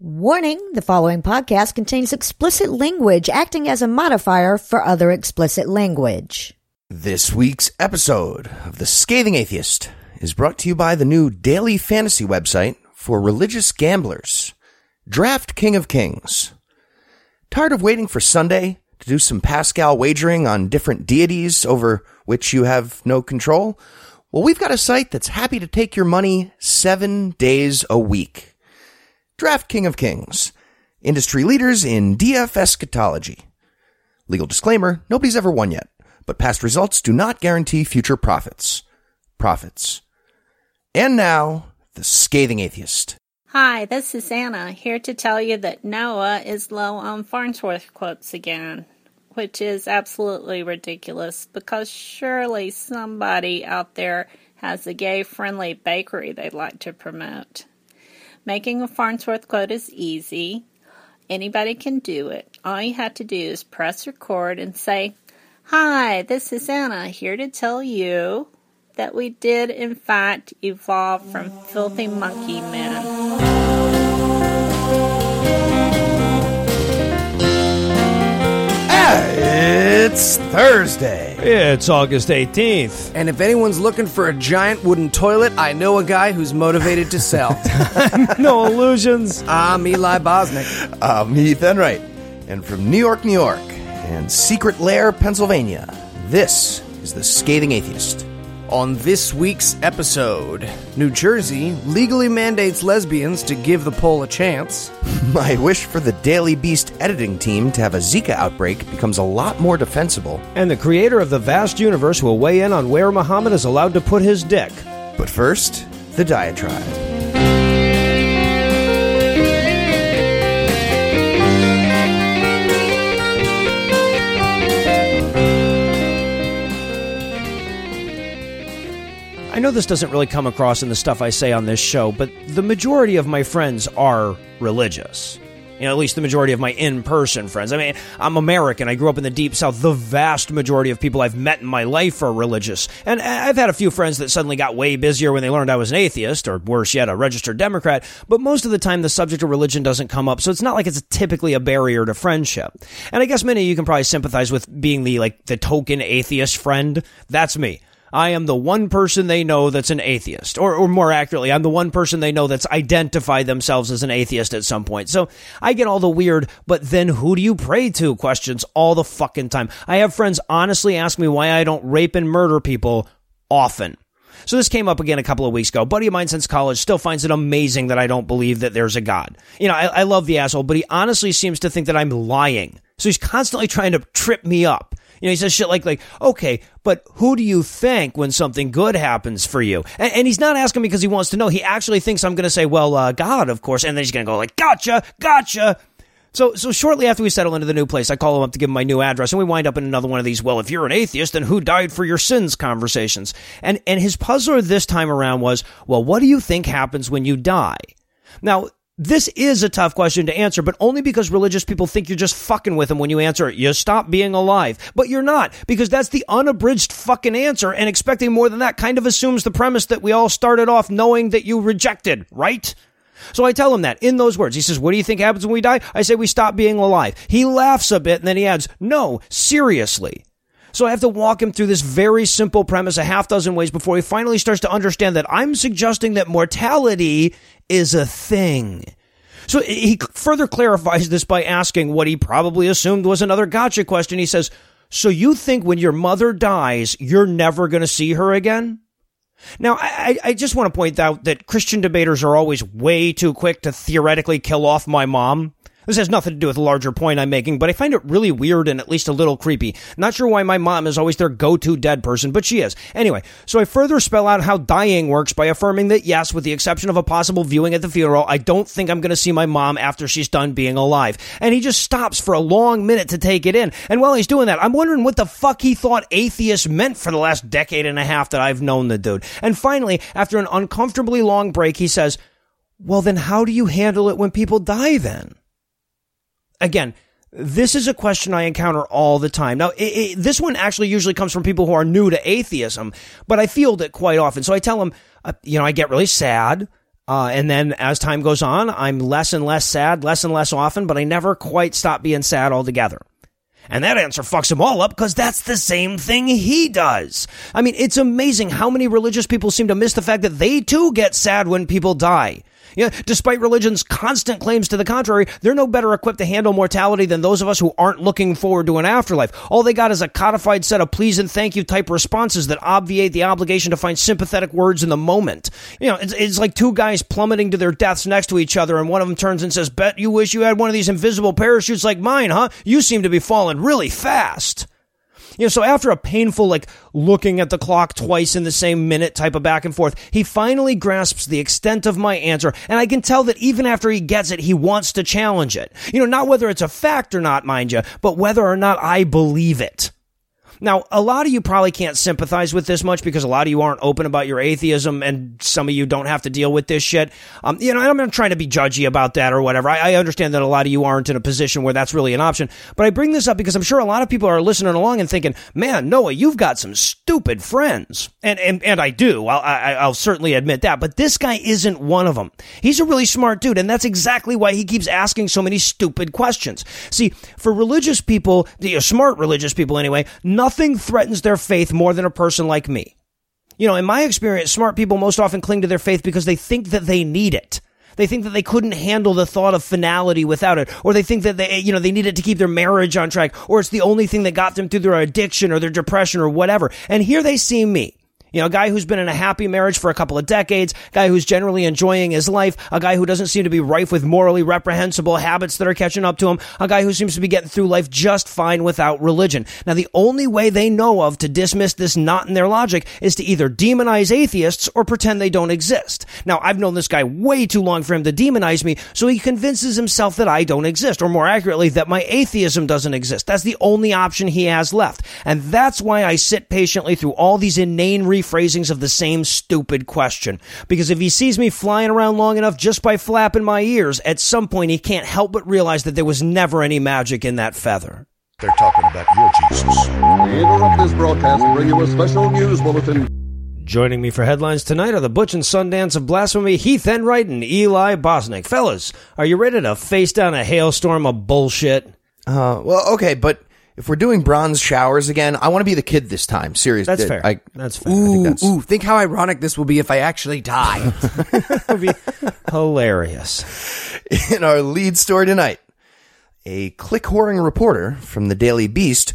Warning the following podcast contains explicit language acting as a modifier for other explicit language. This week's episode of The Scathing Atheist is brought to you by the new daily fantasy website for religious gamblers, Draft King of Kings. Tired of waiting for Sunday to do some Pascal wagering on different deities over which you have no control? Well, we've got a site that's happy to take your money seven days a week. Draft King of Kings, industry leaders in DF eschatology. Legal disclaimer, nobody's ever won yet, but past results do not guarantee future profits. Profits. And now, the scathing atheist. Hi, this is Anna, here to tell you that Noah is low on Farnsworth quotes again, which is absolutely ridiculous because surely somebody out there has a gay friendly bakery they'd like to promote. Making a Farnsworth quote is easy. Anybody can do it. All you have to do is press record and say, Hi, this is Anna here to tell you that we did, in fact, evolve from filthy monkey men. It's Thursday. It's August 18th. And if anyone's looking for a giant wooden toilet, I know a guy who's motivated to sell. No illusions. I'm Eli Bosnick. I'm Heath Enright. And from New York, New York, and Secret Lair, Pennsylvania, this is the Scathing Atheist. On this week's episode, New Jersey legally mandates lesbians to give the pole a chance. My wish for the Daily Beast editing team to have a Zika outbreak becomes a lot more defensible. And the creator of the vast universe will weigh in on where Muhammad is allowed to put his dick. But first, the diatribe. I know this doesn't really come across in the stuff I say on this show, but the majority of my friends are religious. You know, at least the majority of my in person friends. I mean, I'm American. I grew up in the deep south. The vast majority of people I've met in my life are religious. And I've had a few friends that suddenly got way busier when they learned I was an atheist, or worse yet, a registered Democrat. But most of the time, the subject of religion doesn't come up. So it's not like it's typically a barrier to friendship. And I guess many of you can probably sympathize with being the, like, the token atheist friend. That's me. I am the one person they know that's an atheist. Or, or more accurately, I'm the one person they know that's identified themselves as an atheist at some point. So I get all the weird, but then who do you pray to questions all the fucking time. I have friends honestly ask me why I don't rape and murder people often. So this came up again a couple of weeks ago. A buddy of mine since college still finds it amazing that I don't believe that there's a God. You know, I, I love the asshole, but he honestly seems to think that I'm lying. So he's constantly trying to trip me up. You know, he says shit like, like, okay, but who do you thank when something good happens for you? And, and he's not asking because he wants to know. He actually thinks I'm going to say, well, uh, God, of course. And then he's going to go like, gotcha, gotcha. So, so shortly after we settle into the new place, I call him up to give him my new address, and we wind up in another one of these. Well, if you're an atheist, then who died for your sins? Conversations, and and his puzzler this time around was, well, what do you think happens when you die? Now, this is a tough question to answer, but only because religious people think you're just fucking with them when you answer it. You stop being alive. But you're not, because that's the unabridged fucking answer, and expecting more than that kind of assumes the premise that we all started off knowing that you rejected, right? So I tell him that in those words. He says, What do you think happens when we die? I say, We stop being alive. He laughs a bit and then he adds, No, seriously. So I have to walk him through this very simple premise a half dozen ways before he finally starts to understand that I'm suggesting that mortality is a thing. So he further clarifies this by asking what he probably assumed was another gotcha question. He says, So you think when your mother dies, you're never going to see her again? Now, I, I just want to point out that Christian debaters are always way too quick to theoretically kill off my mom. This has nothing to do with the larger point I'm making, but I find it really weird and at least a little creepy. Not sure why my mom is always their go-to dead person, but she is. Anyway, so I further spell out how dying works by affirming that yes, with the exception of a possible viewing at the funeral, I don't think I'm going to see my mom after she's done being alive. And he just stops for a long minute to take it in. And while he's doing that, I'm wondering what the fuck he thought atheist meant for the last decade and a half that I've known the dude. And finally, after an uncomfortably long break, he says, well, then how do you handle it when people die then? Again, this is a question I encounter all the time. Now, it, it, this one actually usually comes from people who are new to atheism, but I field it quite often. So I tell them, uh, you know, I get really sad. Uh, and then as time goes on, I'm less and less sad, less and less often, but I never quite stop being sad altogether. And that answer fucks him all up because that's the same thing he does. I mean, it's amazing how many religious people seem to miss the fact that they too get sad when people die. Yeah, despite religion's constant claims to the contrary, they're no better equipped to handle mortality than those of us who aren't looking forward to an afterlife. All they got is a codified set of please and thank you type responses that obviate the obligation to find sympathetic words in the moment. You know, it's, it's like two guys plummeting to their deaths next to each other, and one of them turns and says, Bet you wish you had one of these invisible parachutes like mine, huh? You seem to be falling really fast. You know, so after a painful, like, looking at the clock twice in the same minute type of back and forth, he finally grasps the extent of my answer, and I can tell that even after he gets it, he wants to challenge it. You know, not whether it's a fact or not, mind you, but whether or not I believe it. Now, a lot of you probably can't sympathize with this much because a lot of you aren't open about your atheism and some of you don't have to deal with this shit. Um, you know, I'm not trying to be judgy about that or whatever. I, I understand that a lot of you aren't in a position where that's really an option, but I bring this up because I'm sure a lot of people are listening along and thinking, man, Noah, you've got some stupid friends. And, and, and I do. I'll, I, I'll certainly admit that, but this guy isn't one of them. He's a really smart dude, and that's exactly why he keeps asking so many stupid questions. See, for religious people, the smart religious people anyway, nothing Nothing threatens their faith more than a person like me. You know, in my experience, smart people most often cling to their faith because they think that they need it. They think that they couldn't handle the thought of finality without it, or they think that they, you know, they need it to keep their marriage on track, or it's the only thing that got them through their addiction or their depression or whatever. And here they see me. You know, a guy who's been in a happy marriage for a couple of decades, a guy who's generally enjoying his life, a guy who doesn't seem to be rife with morally reprehensible habits that are catching up to him, a guy who seems to be getting through life just fine without religion. Now, the only way they know of to dismiss this knot in their logic is to either demonize atheists or pretend they don't exist. Now, I've known this guy way too long for him to demonize me, so he convinces himself that I don't exist, or more accurately, that my atheism doesn't exist. That's the only option he has left. And that's why I sit patiently through all these inane rephrasings of the same stupid question. Because if he sees me flying around long enough just by flapping my ears, at some point he can't help but realize that there was never any magic in that feather. They're talking about your Jesus. We interrupt this broadcast to bring you a special news bulletin. Joining me for headlines tonight are the Butch and Sundance of Blasphemy, Heath Enright and Eli Bosnick. Fellas, are you ready to face down a hailstorm of bullshit? Uh, well, okay, but if we're doing bronze showers again, I want to be the kid this time. Seriously, That's fair. I, That's fair. Ooh, that's- ooh, think how ironic this will be if I actually die. That would be hilarious. in our lead story tonight, a click whoring reporter from the Daily Beast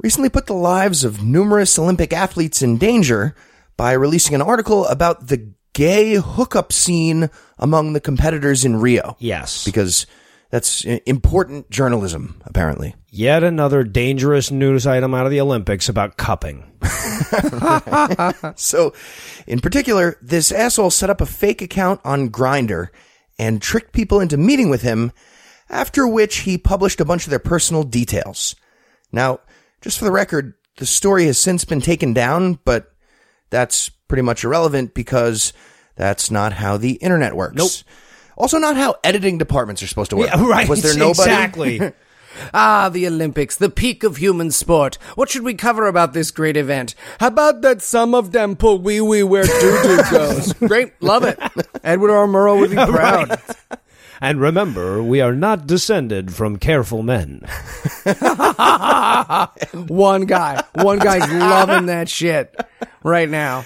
recently put the lives of numerous Olympic athletes in danger by releasing an article about the gay hookup scene among the competitors in Rio. Yes. Because that's important journalism, apparently. Yet another dangerous news item out of the Olympics about cupping. So, in particular, this asshole set up a fake account on Grindr and tricked people into meeting with him, after which he published a bunch of their personal details. Now, just for the record, the story has since been taken down, but that's pretty much irrelevant because that's not how the internet works. Nope. Also, not how editing departments are supposed to work. Yeah, right. Was there nobody? Exactly. ah, the Olympics, the peak of human sport. What should we cover about this great event? How about that some of them pull wee wee where doo doo goes? Great, love it. Edward R. Murrow would be proud. and remember, we are not descended from careful men. One guy, one guy's loving that shit right now.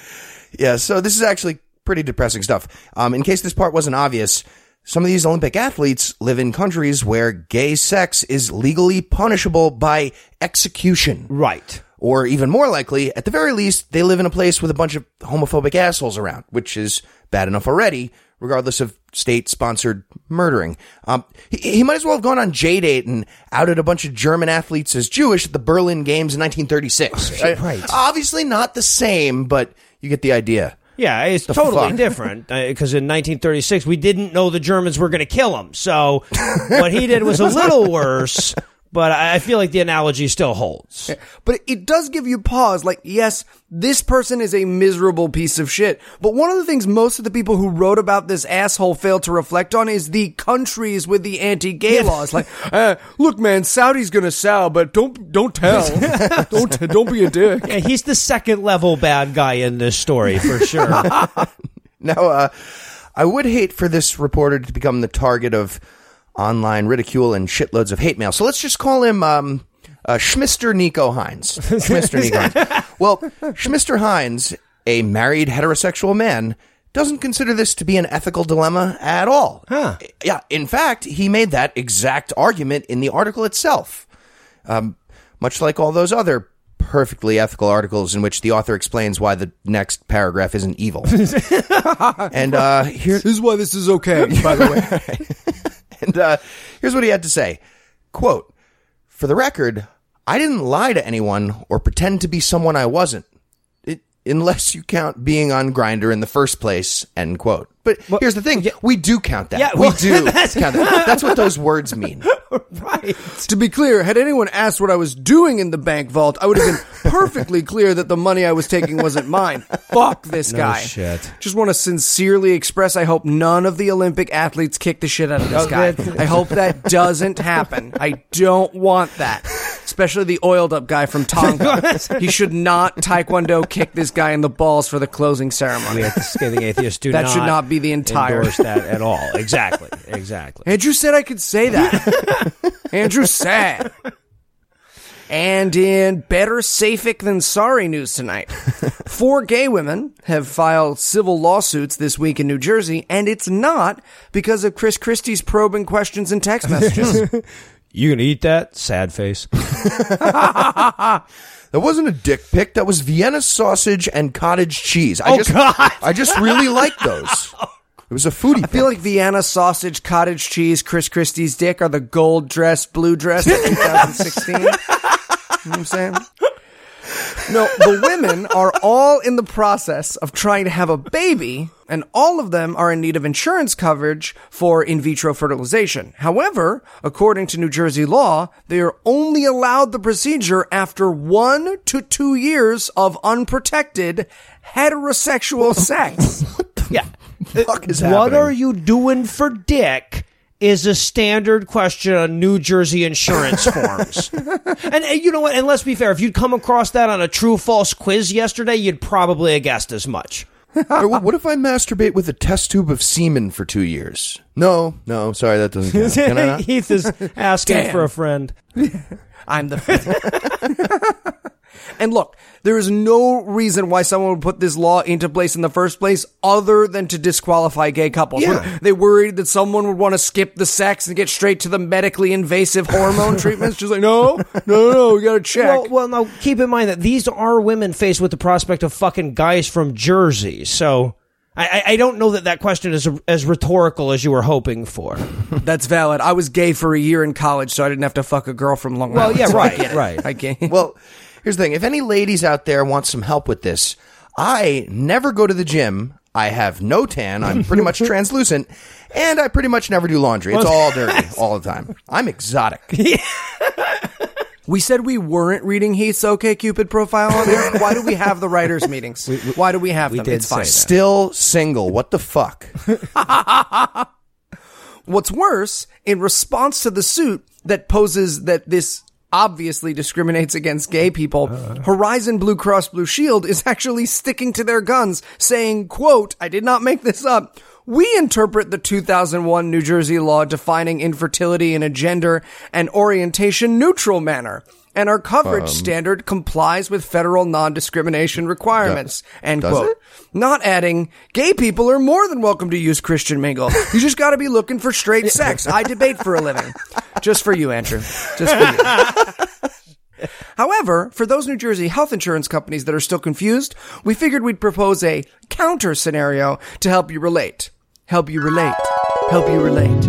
Yeah, so this is actually pretty depressing stuff. Um, in case this part wasn't obvious, some of these Olympic athletes live in countries where gay sex is legally punishable by execution. Right. Or even more likely, at the very least, they live in a place with a bunch of homophobic assholes around, which is bad enough already, regardless of state sponsored murdering. Um, he, he might as well have gone on JDate and outed a bunch of German athletes as Jewish at the Berlin Games in 1936. Right. Obviously not the same, but you get the idea. Yeah, it's totally fuck? different uh, because in 1936 we didn't know the Germans were going to kill him. So what he did was a little worse, but I I feel like the analogy still holds. But it does give you pause. Like, yes, this person is a miserable piece of shit. But one of the things most of the people who wrote about this asshole failed to reflect on is the countries with the anti-gay laws. Like, uh, look, man, Saudi's gonna sell, but don't don't tell. don't don't be a dick. Yeah, he's the second level bad guy in this story for sure. Now, uh, I would hate for this reporter to become the target of online ridicule and shitloads of hate mail. So let's just call him um, uh, Schmister Nico Hines. Schmister Nico Hines. Well, Schmister Hines, a married heterosexual man, doesn't consider this to be an ethical dilemma at all. Huh. Yeah, in fact, he made that exact argument in the article itself. Um, much like all those other perfectly ethical articles in which the author explains why the next paragraph isn't evil. and uh, here, This is why this is okay, by the way. and uh, here's what he had to say. Quote for the record i didn't lie to anyone or pretend to be someone i wasn't it, unless you count being on Grindr in the first place end quote but here's the thing we do count that Yeah, we well, do count that that's what those words mean right. to be clear, had anyone asked what I was doing in the bank vault, I would have been perfectly clear that the money I was taking wasn't mine. Fuck this guy. shit. Just want to sincerely express I hope none of the Olympic athletes kick the shit out of this oh, guy. I hope that doesn't happen. I don't want that. Especially the oiled up guy from Tonga. he should not Taekwondo kick this guy in the balls for the closing ceremony. The Scathing Atheist do That not should not be the entire- endorse that at all. Exactly. Exactly. Andrew said I could say that. Andrew said. And in better sapphic than sorry news tonight, four gay women have filed civil lawsuits this week in New Jersey, and it's not because of Chris Christie's probing questions and text messages. You gonna eat that? Sad face. that wasn't a dick pic that was vienna sausage and cottage cheese i Oh, just God. i just really like those it was a foodie I feel like Vienna sausage, cottage cheese, Chris Christie's dick are the gold dress, blue dress of 2016. you know what I'm saying? No, the women are all in the process of trying to have a baby, and all of them are in need of insurance coverage for in vitro fertilization. However, according to New Jersey law, they are only allowed the procedure after one to two years of unprotected heterosexual sex. Yeah. fuck is what happening? are you doing for dick? Is a standard question on New Jersey insurance forms. and, and you know what? And let's be fair, if you'd come across that on a true false quiz yesterday, you'd probably have guessed as much. Or what what if I masturbate with a test tube of semen for two years? No, no, sorry, that doesn't count. Can I not? Heath is asking Damn. for a friend. I'm the. And look, there is no reason why someone would put this law into place in the first place other than to disqualify gay couples. Yeah. They worried that someone would want to skip the sex and get straight to the medically invasive hormone treatments? Just like, no, no, no, we gotta check. Well, well, now keep in mind that these are women faced with the prospect of fucking guys from Jersey. So I, I- I don't know that that question is as rhetorical as you were hoping for. That's valid. I was gay for a year in college, so I didn't have to fuck a girl from Long Island. Well, yeah, right, get it. right. I get Well, here's the thing. If any ladies out there want some help with this, I never go to the gym. I have no tan. I'm pretty much translucent. And I pretty much never do laundry. It's all dirty all the time. I'm exotic. We said we weren't reading Heath's OK Cupid profile on there. Why do we have the writers' meetings? Why do we have them? did it's fine. say. Still single. What the fuck? What's worse, in response to the suit that poses that this obviously discriminates against gay people, Horizon Blue Cross Blue Shield is actually sticking to their guns, saying, quote, I did not make this up. We interpret the 2001 New Jersey law defining infertility in a gender and orientation neutral manner. And our coverage um, standard complies with federal non-discrimination requirements. End does quote. it? Not adding, gay people are more than welcome to use Christian Mingle. You just gotta be looking for straight sex. I debate for a living. Just for you, Andrew. Just for you. However, for those New Jersey health insurance companies that are still confused, we figured we'd propose a counter scenario to help you relate. Help you relate. Help you relate.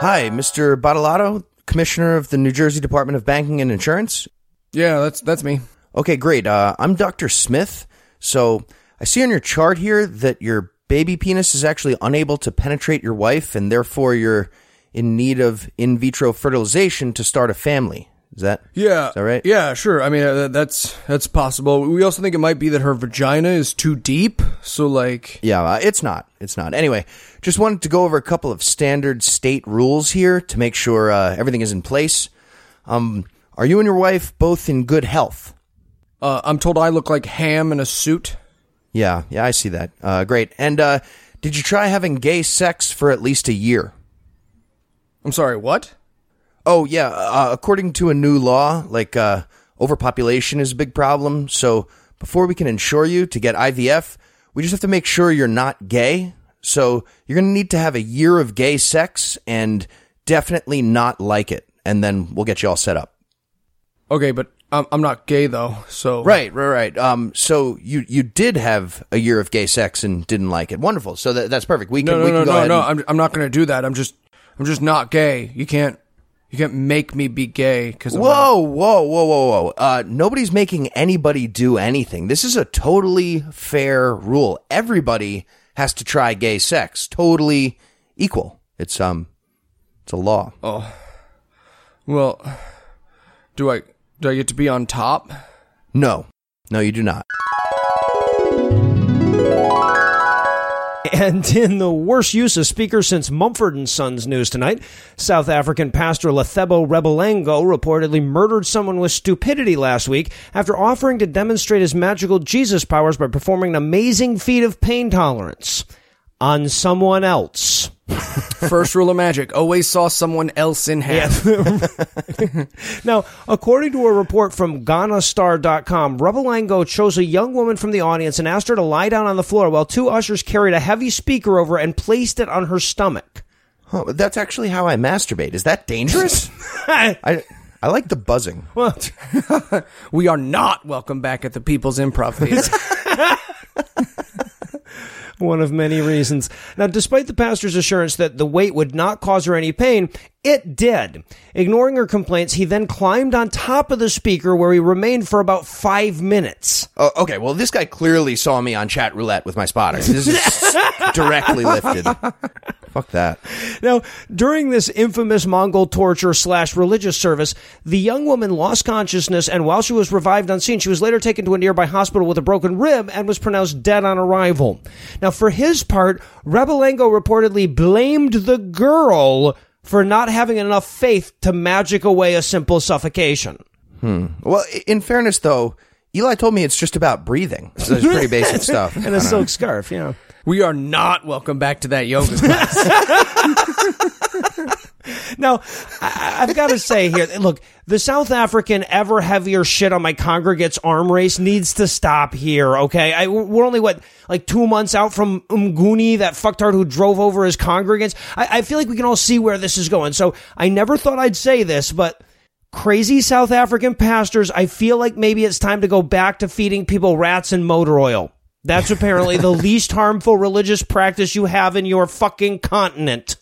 Hi, Mr. Badolato, Commissioner of the New Jersey Department of Banking and Insurance. Yeah, that's that's me. Okay, great. Uh, I'm Dr. Smith. So I see on your chart here that your baby penis is actually unable to penetrate your wife, and therefore you're in need of in vitro fertilization to start a family. Is that Yeah. Is that right? Yeah, sure. I mean, uh, that's that's possible. We also think it might be that her vagina is too deep. So, like, Yeah, uh, it's not. It's not. Anyway, just wanted to go over a couple of standard state rules here to make sure uh, everything is in place. Um, are you and your wife both in good health? uh, I'm told I look like ham in a suit. Yeah, yeah, I see that. Uh, great. And uh, did you try having gay sex for at least a year? I'm sorry, what? Oh yeah, uh, according to a new law, like uh, overpopulation is a big problem. So before we can insure you to get IVF, we just have to make sure you're not gay. So you're gonna need to have a year of gay sex and definitely not like it, and then we'll get you all set up. Okay, but I'm, I'm not gay though, so. Right, right, right. Um, so you you did have a year of gay sex and didn't like it. Wonderful. So that, that's perfect. We can No, no, we no, can go no, ahead. no. and- I'm, I'm not going to do that. I'm just, I'm just not gay. You can't, you can't make me be gay because Whoa, whoa, whoa, whoa, whoa. Uh, nobody's making anybody do anything. This is a totally fair rule. Everybody has to try gay sex. Totally equal. It's, um, it's a law. Oh, well, do I, do I get to be on top? No. No, you do not. And in the worst use of speakers since Mumford and Sons news tonight, South African pastor Lethebo Rebelengo reportedly murdered someone with stupidity last week after offering to demonstrate his magical Jesus powers by performing an amazing feat of pain tolerance on someone else. First rule of magic: always saw someone else in half. Now, according to a report from GhanaStar.com, Rebelengo chose a young woman from the audience and asked her to lie down on the floor while two ushers carried a heavy speaker over and placed it on her stomach. Huh, that's actually how I masturbate. Is that dangerous? I, I like the buzzing. Well, We are not welcome back at the People's Improv Theater. One of many reasons. Now, despite the pastor's assurance that the weight would not cause her any pain, it did. Ignoring her complaints, he then climbed on top of the speaker where he remained for about five minutes. Oh, okay. Well, this guy clearly saw me on chat roulette with my spotter. This is directly lifted. Fuck that. Now, during this infamous Mongol torture slash religious service, the young woman lost consciousness, and while she was revived on scene, she was later taken to a nearby hospital with a broken rib and was pronounced dead on arrival. Now, for his part, Rebelengo reportedly blamed the girl for not having enough faith to magic away a simple suffocation. Hmm. Well, in fairness, though, Eli told me it's just about breathing. So it's pretty basic stuff. And a silk scarf, you know. we are not welcome back to that yoga class. Now, I, I've got to say here, look, the South African ever heavier shit on my congregate's arm race needs to stop here, okay? I, we're only, what, like two months out from Mnguni, that fucktard who drove over his congregants. I, I feel like we can all see where this is going. So I never thought I'd say this, but crazy South African pastors, I feel like maybe it's time to go back to feeding people rats and motor oil. That's apparently the least harmful religious practice you have in your fucking continent.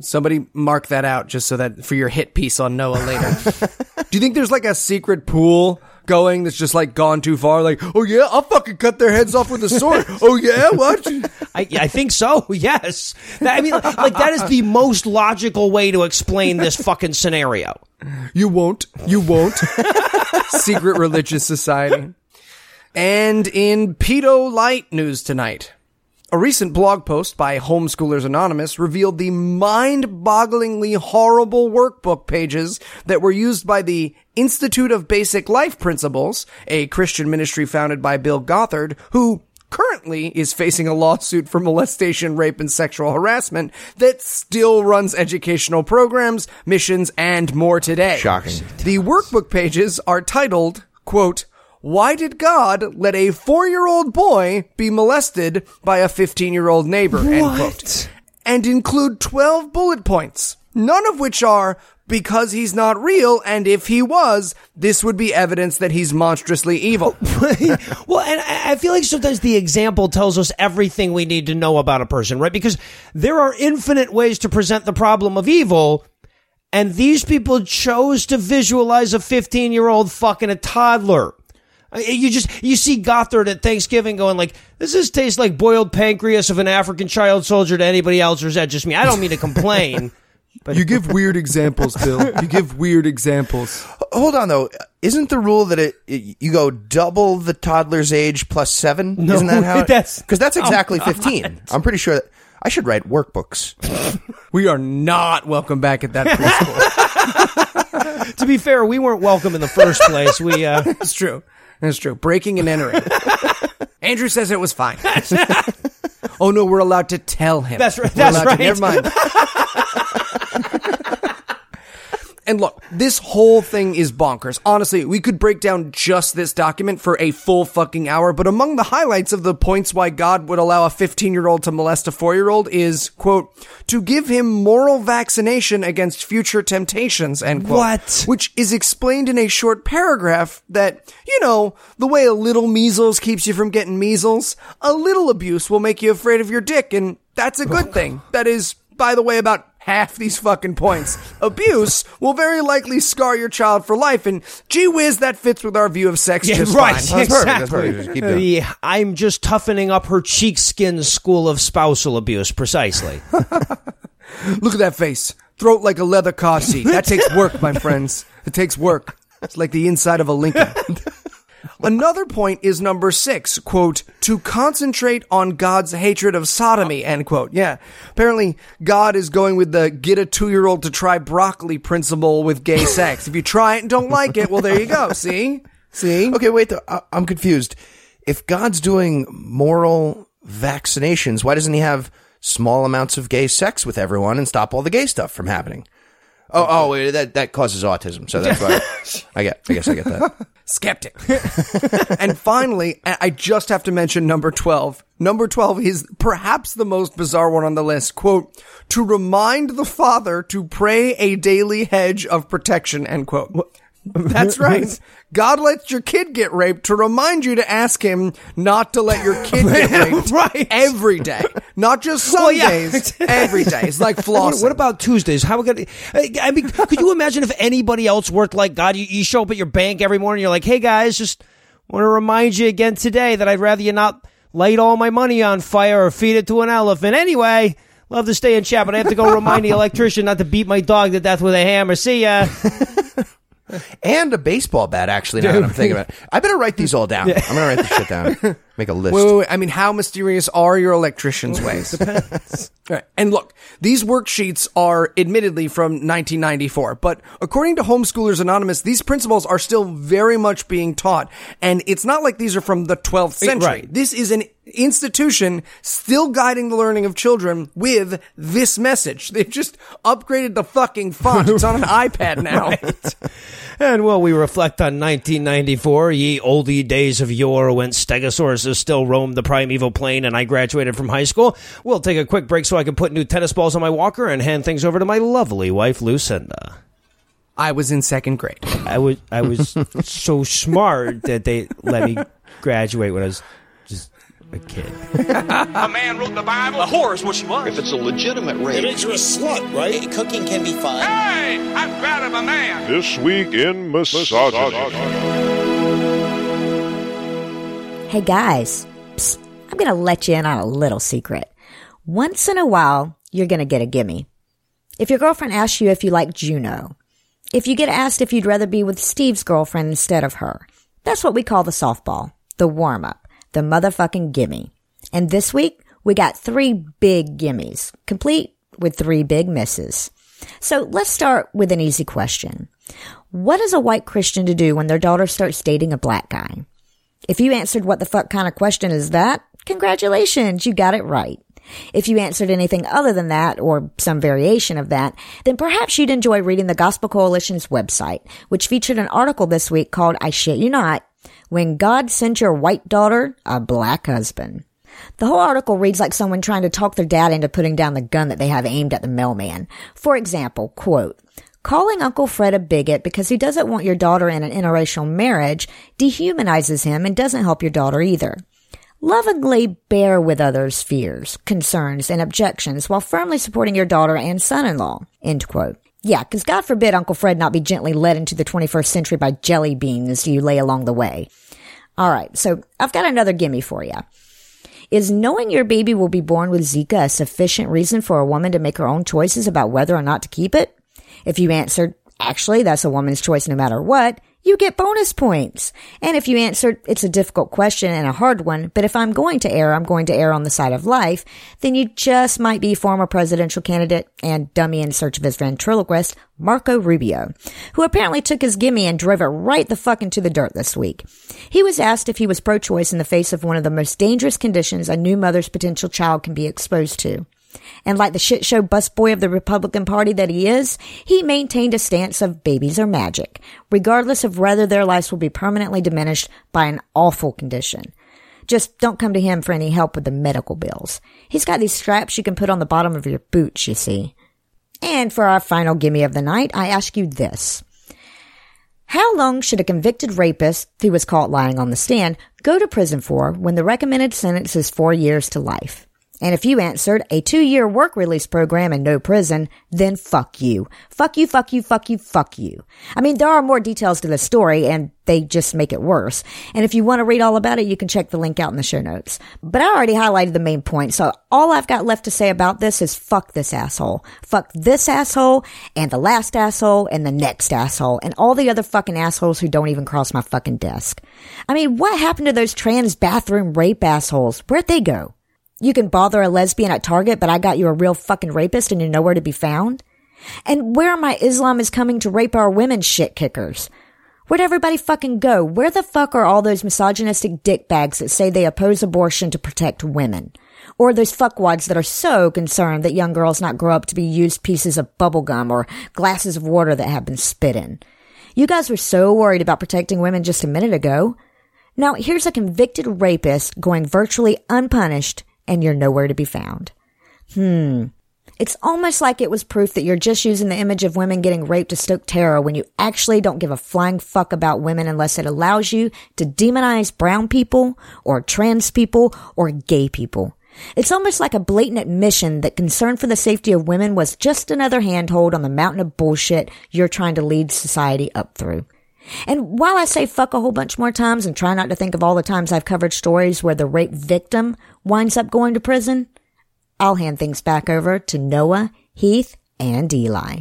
Somebody mark that out just so that for your hit piece on Noah later. Do you think there's like a secret pool going that's just like gone too far? Like, oh yeah, I'll fucking cut their heads off with a sword. oh yeah, what? I, I think so. Yes. That- I mean, like that is the most logical way to explain this fucking scenario. You won't. You won't. Secret religious society. And in pedo light news tonight, a recent blog post by Homeschoolers Anonymous revealed the mind-bogglingly horrible workbook pages that were used by the Institute of Basic Life Principles, a Christian ministry founded by Bill Gothard, who currently is facing a lawsuit for molestation, rape, and sexual harassment that still runs educational programs, missions, and more today. Shocking. The workbook pages are titled, quote, why did God let a four-year-old boy be molested by a 15-year-old neighbor? End quote. And include 12 bullet points, none of which are because he's not real, and if he was, this would be evidence that he's monstrously evil. well, and I I feel like sometimes the example tells us everything we need to know about a person, right? Because there are infinite ways to present the problem of evil. And these people chose to visualize a 15 year old fucking a toddler. You just, you see Gothard at Thanksgiving going like, does this taste like boiled pancreas of an African child soldier to anybody else or is that just me? I don't mean to complain. you give weird examples, Bill. You give weird examples. Hold on, though. Isn't the rule that it, it you go double the toddler's age plus seven? No, Isn't that how? because that's exactly fifteen. I'm pretty sure. That, I should write workbooks. We are not welcome back at that preschool. to be fair, we weren't welcome in the first place. We, uh, That's true. That's true. Breaking and entering. Andrew says it was fine. oh no, we're allowed to tell him. That's right- We're that's allowed to- right. never mind. And look, this whole thing is bonkers. Honestly, we could break down just this document for a full fucking hour, but among the highlights of the points why God would allow a 15 year old to molest a 4 year old is, quote, to give him moral vaccination against future temptations, end quote. What? Which is explained in a short paragraph that, you know, the way a little measles keeps you from getting measles, a little abuse will make you afraid of your dick, and that's a good thing. That is, by the way, about half these fucking points. Abuse will very likely scar your child for life, and gee whiz, that fits with our view of sex Yeah, just right. fine. That's that's Exactly. perfect. Keep Uh, yeah, I'm just toughening up her cheek skin school of spousal abuse, precisely. Look at that face. Throat like a leather car seat. That takes work, my friends. It takes work. It's like the inside of a Lincoln. Another point is number six, quote, to concentrate on God's hatred of sodomy, end quote. Yeah. Apparently, God is going with the get a two year old to try broccoli principle with gay sex. If you try it and don't like it, well, there you go. See? See? Okay, wait. Though, I- I'm confused. If God's doing moral vaccinations, why doesn't He have small amounts of gay sex with everyone and stop all the gay stuff from happening? Oh, oh, wait, that that causes autism. So that's why I get. I guess I get that. skeptic. and finally, I I just have to mention number 12. Number 12 is perhaps the most bizarre one on the list. Quote, to remind the father to pray a daily hedge of protection, end quote. That's right. God lets your kid get raped to remind you to ask him not to let your kid get raped Right. every day. Not just some Well, yeah. days, every day. It's like flossing. what about Tuesdays? How we gonna? I mean, could you imagine if anybody else worked like God? You, you show up at your bank every morning. You're like, "Hey guys, just want to remind you again today that I'd rather you not light all my money on fire or feed it to an elephant. Anyway, love to stay in chat, but I have to go remind the electrician not to beat my dog to death with a hammer. See ya." And a baseball bat, actually. Now that I'm thinking about it, I better write these all down. I'm gonna write this shit down. Make a list. Wait, wait, wait. I mean, how mysterious are your electrician's ways? Depends. Right. And look, these worksheets are admittedly from 1994, but according to Homeschoolers Anonymous, these principles are still very much being taught. And it's not like these are from the 12th century. right. This is an institution still guiding the learning of children with this message. They've just upgraded the fucking font. It's on an iPad now. And while we reflect on 1994, ye oldie days of yore when Stegosauruses still roamed the primeval plain and I graduated from high school, we'll take a quick break so I can put new tennis balls on my walker and hand things over to my lovely wife, Lucinda. I was in second grade. I was I was so smart that they let me graduate when I was just a kid. A man wrote the Bible. A whore is what she was. If it's a legitimate rape, makes you a slut, right? Cooking can be fun. Hey, I'm proud of a man. This week in misogyny. Hey guys, psst, I'm going to let you in on a little secret. Once in a while, you're going to get a gimme. If your girlfriend asks you if you like Juno, if you get asked if you'd rather be with Steve's girlfriend instead of her, that's what we call the softball, the warm up, the motherfucking gimme. And this week, we got three big gimmies, complete with three big misses. So let's start with an easy question. What is a white Christian to do when their daughter starts dating a black guy? If you answered what the fuck kind of question is that, congratulations, you got it right. If you answered anything other than that, or some variation of that, then perhaps you'd enjoy reading the Gospel Coalition's website, which featured an article this week called I Shit You Not, When God Sent Your White Daughter a Black Husband. The whole article reads like someone trying to talk their dad into putting down the gun that they have aimed at the mailman. For example, quote, Calling Uncle Fred a bigot because he doesn't want your daughter in an interracial marriage dehumanizes him and doesn't help your daughter either. Lovingly bear with others' fears, concerns, and objections while firmly supporting your daughter and son-in-law. End quote. Yeah, because God forbid Uncle Fred not be gently led into the 21st century by jelly beans you lay along the way. Alright, so I've got another gimme for you. Is knowing your baby will be born with Zika a sufficient reason for a woman to make her own choices about whether or not to keep it? If you answered, actually, that's a woman's choice no matter what, you get bonus points. And if you answered, it's a difficult question and a hard one, but if I'm going to err, I'm going to err on the side of life, then you just might be former presidential candidate and dummy in search of his ventriloquist, Marco Rubio, who apparently took his gimme and drove it right the fuck into the dirt this week. He was asked if he was pro-choice in the face of one of the most dangerous conditions a new mother's potential child can be exposed to. And like the shit show busboy of the Republican Party that he is, he maintained a stance of babies are magic, regardless of whether their lives will be permanently diminished by an awful condition. Just don't come to him for any help with the medical bills. He's got these straps you can put on the bottom of your boots, you see. And for our final gimme of the night, I ask you this. How long should a convicted rapist who was caught lying on the stand go to prison for when the recommended sentence is four years to life? And if you answered a two year work release program and no prison, then fuck you. Fuck you, fuck you, fuck you, fuck you. I mean, there are more details to the story and they just make it worse. And if you want to read all about it, you can check the link out in the show notes. But I already highlighted the main point. So all I've got left to say about this is fuck this asshole. Fuck this asshole and the last asshole and the next asshole and all the other fucking assholes who don't even cross my fucking desk. I mean, what happened to those trans bathroom rape assholes? Where'd they go? You can bother a lesbian at Target, but I got you a real fucking rapist and you're nowhere to be found? And where my Islam is coming to rape our women shit kickers? Where'd everybody fucking go? Where the fuck are all those misogynistic dickbags that say they oppose abortion to protect women? Or those fuckwads that are so concerned that young girls not grow up to be used pieces of bubblegum or glasses of water that have been spit in? You guys were so worried about protecting women just a minute ago. Now here's a convicted rapist going virtually unpunished and you're nowhere to be found. Hmm. It's almost like it was proof that you're just using the image of women getting raped to stoke terror when you actually don't give a flying fuck about women unless it allows you to demonize brown people or trans people or gay people. It's almost like a blatant admission that concern for the safety of women was just another handhold on the mountain of bullshit you're trying to lead society up through. And while I say fuck a whole bunch more times and try not to think of all the times I've covered stories where the rape victim winds up going to prison, I'll hand things back over to Noah, Heath, and Eli.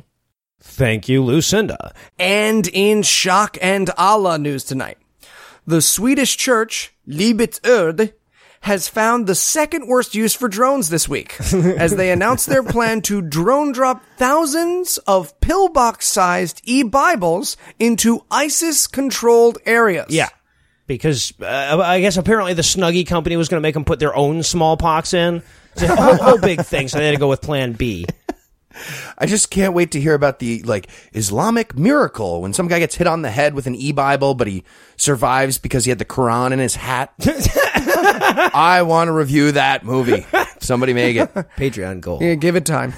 Thank you, Lucinda. And in shock and Allah news tonight, the Swedish church, Livets Ord, has found the second worst use for drones this week as they announced their plan to drone drop thousands of pillbox sized e-Bibles into ISIS controlled areas. Yeah. Because uh, I guess apparently the Snuggie company was going to make them put their own smallpox in. It's a whole, whole big thing, so they had to go with Plan B. I just can't wait to hear about the like Islamic miracle when some guy gets hit on the head with an e-Bible, but he survives because he had the Quran in his hat. I want to review that movie. Somebody make it. Patreon goal. Yeah, give it time.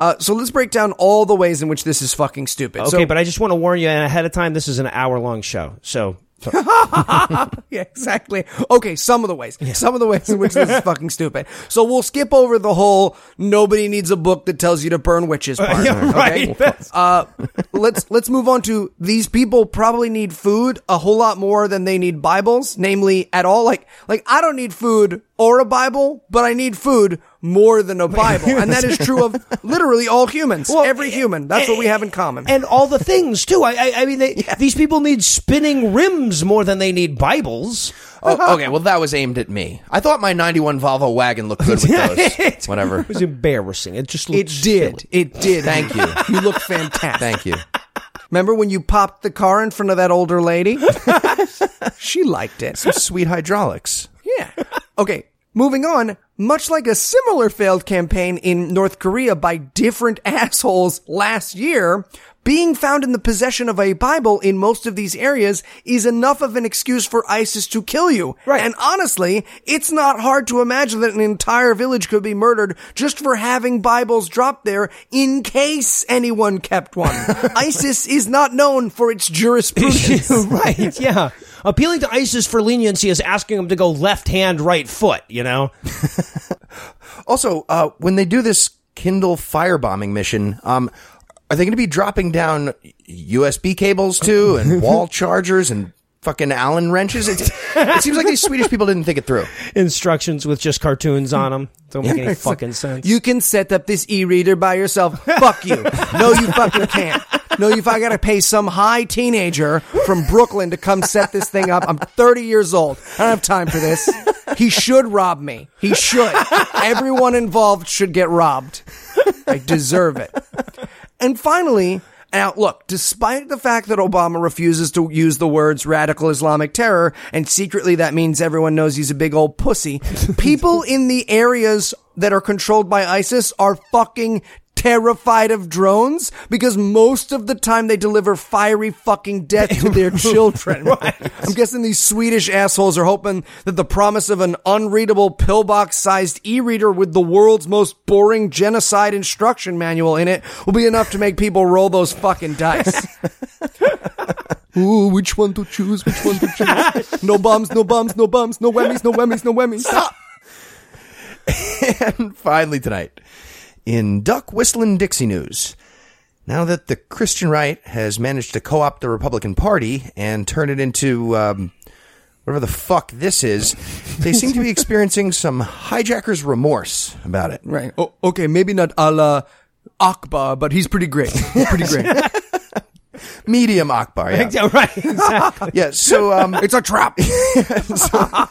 Uh, so let's break down all the ways in which this is fucking stupid. Okay, so, but I just want to warn you ahead of time. This is an hour long show, so yeah, exactly. Okay, some of the ways. Some of the ways in which this is fucking stupid. So we'll skip over the whole nobody needs a book that tells you to burn witches part. yeah, right. Okay? Uh, let's let's move on to these people probably need food a whole lot more than they need Bibles, namely at all. Like like I don't need food or a Bible, but I need food more than a Bible. And that is true of literally all humans. Well, Every human. That's what we have in common. and all the things too. I, I, I mean, they, these people need spinning rims more than they need Bibles. Oh, okay, well that was aimed at me. I thought my '91 Volvo wagon looked good with those. Whatever. It was embarrassing. It just it looked did. silly. It did. Thank you. You look fantastic. Thank you. Remember when you popped the car in front of that older lady? she liked it. Some sweet hydraulics. Yeah. Okay. Moving on, much like a similar failed campaign in North Korea by different assholes last year, being found in the possession of a Bible in most of these areas is enough of an excuse for ISIS to kill you. Right. And honestly, it's not hard to imagine that an entire village could be murdered just for having Bibles dropped there in case anyone kept one. ISIS is not known for its jurisprudence. right? Yeah. Appealing to ISIS for leniency is asking them to go left hand, right foot. You know. Also, uh, when they do this Kindle firebombing mission, um, are they going to be dropping down USB cables too, and wall chargers and fucking Allen wrenches? It, it seems like these Swedish people didn't think it through. Instructions with just cartoons on them don't make any fucking sense. You can set up this e-reader by yourself. Fuck you. No, you fucking can't. No, if I gotta pay some high teenager from Brooklyn to come set this thing up, I'm 30 years old. I don't have time for this. He should rob me. He should. Everyone involved should get robbed. I deserve it. And finally, now look, despite the fact that Obama refuses to use the words radical Islamic terror, and secretly that means everyone knows he's a big old pussy, people in the areas that are controlled by ISIS are fucking terrified of drones because most of the time they deliver fiery fucking death to their children. I'm guessing these Swedish assholes are hoping that the promise of an unreadable pillbox sized e-reader with the world's most boring genocide instruction manual in it will be enough to make people roll those fucking dice. Ooh, which one to choose? Which one to choose? no bums, no bums, no bums, no whammies, no whammies, no whammies. Stop. and finally tonight, in Duck Whistling Dixie news, now that the Christian right has managed to co-opt the Republican Party and turn it into um, whatever the fuck this is, they seem to be experiencing some hijacker's remorse about it. Right. Oh, okay, maybe not Allahu Akbar, but he's pretty great. Pretty great. Medium Akbar, yeah. Yeah, right. Exactly. Yeah, so um, it's a trap.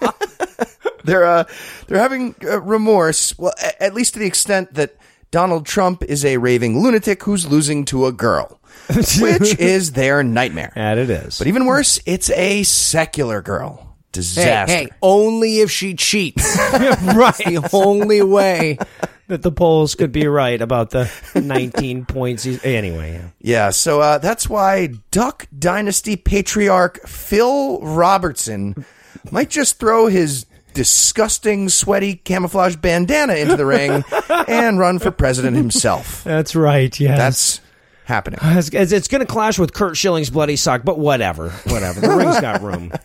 they're uh, they're having uh, remorse. Well, a- at least to the extent that Donald Trump is a raving lunatic who's losing to a girl, which is their nightmare. and it is. But even worse, it's a secular girl. Disaster. hey, only if she cheats. right. the only way. that the polls could be right about the 19 points. Anyway, yeah. Yeah, so uh, that's why Duck Dynasty patriarch Phil Robertson might just throw his disgusting, sweaty camouflage bandana into the ring and run for president himself. That's right. Yes. That's happening. It's, it's, it's going to clash with Curt Schilling's bloody sock, but whatever. Whatever. The ring's got room.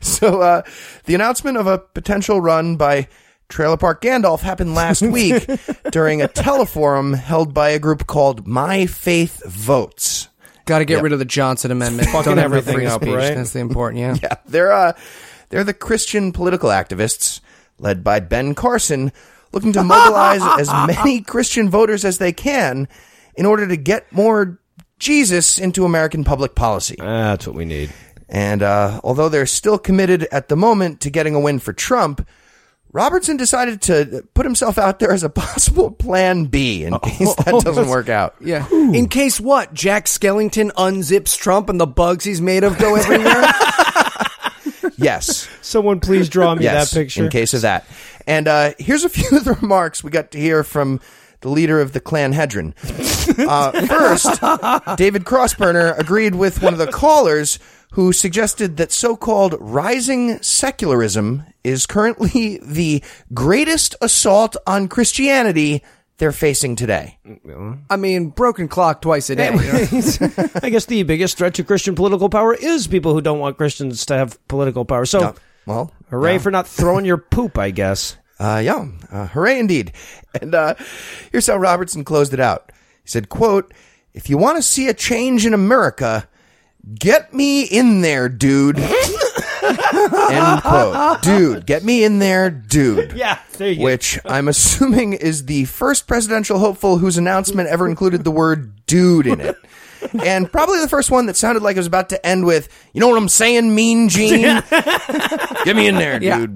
So uh, the announcement of a potential run by Trailer Park Gandalf happened last week during a teleforum held by a group called My Faith Votes. Got to get Yep. rid of the Johnson Amendment. Fucking Don't have a everything free up, speech. right? That's the important, yeah. Yeah, they're uh, they're the Christian political activists led by Ben Carson, looking to mobilize as many Christian voters as they can in order to get more Jesus into American public policy. That's what we need. And uh, although they're still committed at the moment to getting a win for Trump, Robertson decided to put himself out there as a possible plan B in case that doesn't work out. Yeah. In case what? Jack Skellington unzips Trump and the bugs he's made of go everywhere? Yes. Someone please draw me yes, that picture. in case of that. And uh, here's a few of the remarks we got to hear from the leader of the Clan Hedron. Uh, first, David Crossburner agreed with one of the callers who suggested that so-called rising secularism is currently the greatest assault on Christianity they're facing today. I mean, broken clock twice a day. you? I guess the biggest threat to Christian political power is people who don't want Christians to have political power. So, Uh, well, hooray yeah. for not throwing your poop, I guess. Uh, yeah, uh, hooray indeed. And uh, here's how Robertson closed it out. He said, quote, if you want to see a change in America, get me in there, dude. End quote. Dude, get me in there, dude. Yeah, there you go. Which I'm assuming is the first presidential hopeful whose announcement ever included the word dude in it. And probably the first one that sounded like it was about to end with, you know what I'm saying, Mean Gene? Get me in there, Yeah.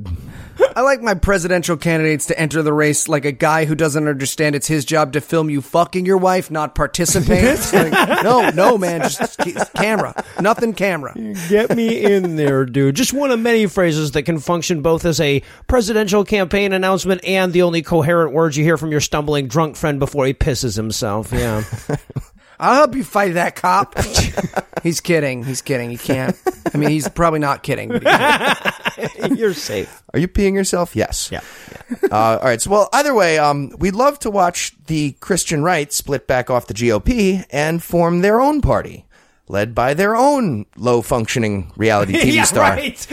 I like my presidential candidates to enter the race like a guy who doesn't understand it's his job to film you fucking your wife, not participate. Like, no, no, man, just just camera. Nothing camera. Get me in there, dude. Just one of many phrases that can function both as a presidential campaign announcement and the only coherent words you hear from your stumbling drunk friend before he pisses himself. Yeah. I'll help you fight that cop. he's kidding. He's kidding. He can't. I mean, he's probably not kidding. But. You're safe. Are you peeing yourself? Yes. Yeah. Uh, all right. So, well, either way, um, we'd love to watch the Christian right split back off the GOP and form their own party, led by their own low functioning reality TV yeah, star. right.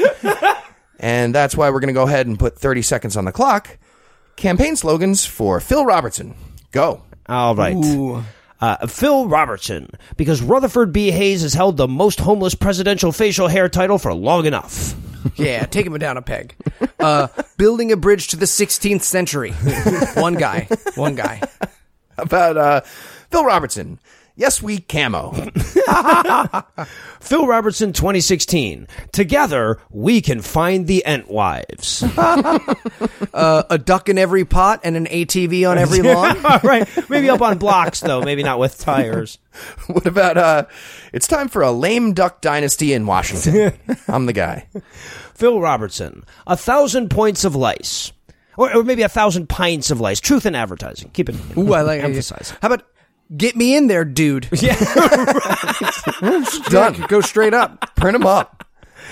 And that's why we're going to go ahead and put 30 seconds on the clock. Campaign slogans for Phil Robertson. Go. All right. Uh, Phil Robertson, because Rutherford B. Hayes has held the most homeless presidential facial hair title for long enough. Yeah, take him down a peg. Uh, building a bridge to the 16th century. one guy. One guy. About uh, Phil Robertson. Yes, we camo. Phil Robertson 2016. Together, we can find the Entwives. Uh, a duck in every pot and an ATV on every lawn. right. Maybe up on blocks, though. Maybe not with tires. what about uh it's time for a lame duck dynasty in Washington. I'm the guy. Phil Robertson. A thousand points of lice. Or, or maybe a thousand pints of lice. Truth in advertising. Keep it. Ooh, I like Emphasize. How about get me in there, dude? Yeah. Done. Go straight up. Print them up.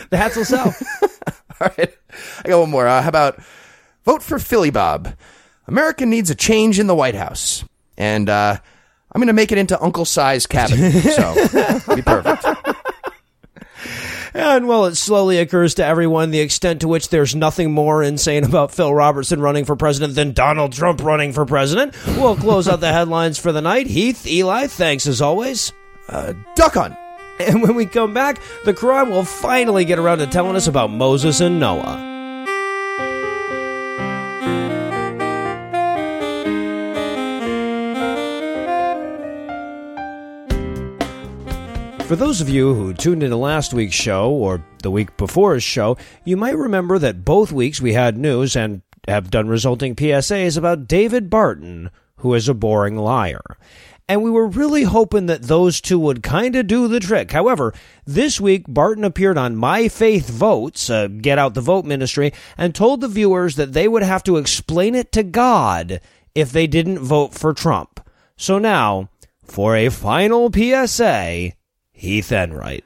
the hats will sell. All right. I got one more. Uh, how about vote for Philly Bob? America needs a change in the White House. And uh, I'm going to make it into Uncle Si's cabin. So, be perfect. And well, it slowly occurs to everyone the extent to which there's nothing more insane about Phil Robertson running for president than Donald Trump running for president. We'll close out the headlines for the night. Heath, Eli, thanks as always. Uh, duck hunt. And when we come back, the Quran will finally get around to telling us about Moses and Noah. For those of you who tuned into last week's show or the week before's show, you might remember that both weeks we had news and have done resulting PSAs about David Barton, who is a boring liar. And we were really hoping that those two would kind of do the trick. However, this week Barton appeared on My Faith Votes, Get Out the Vote ministry, and told the viewers that they would have to explain it to God if they didn't vote for Trump. So now, for a final PSA, Heath Enright.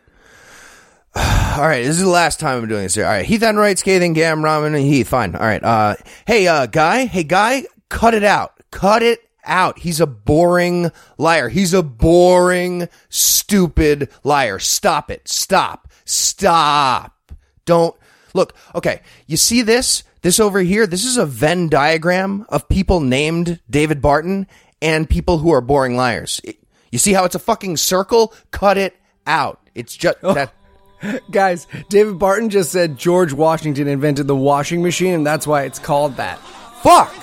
All right, this is the last time I'm doing this here. All right, Heath Enright, Scathing, Gam, Ramen, and Heath. Fine. All right. Uh, hey, uh, guy. Hey, guy. Cut it out. Cut it out. He's a boring liar. He's a boring, stupid liar. Stop it. Stop. Stop. Don't look. Okay, you see this? This over here. This is a Venn diagram of people named David Barton and people who are boring liars. You see how it's a fucking circle? Cut it out. It's just oh. that. Guys, David Barton just said George Washington invented the washing machine, and that's why it's called that. Fuck.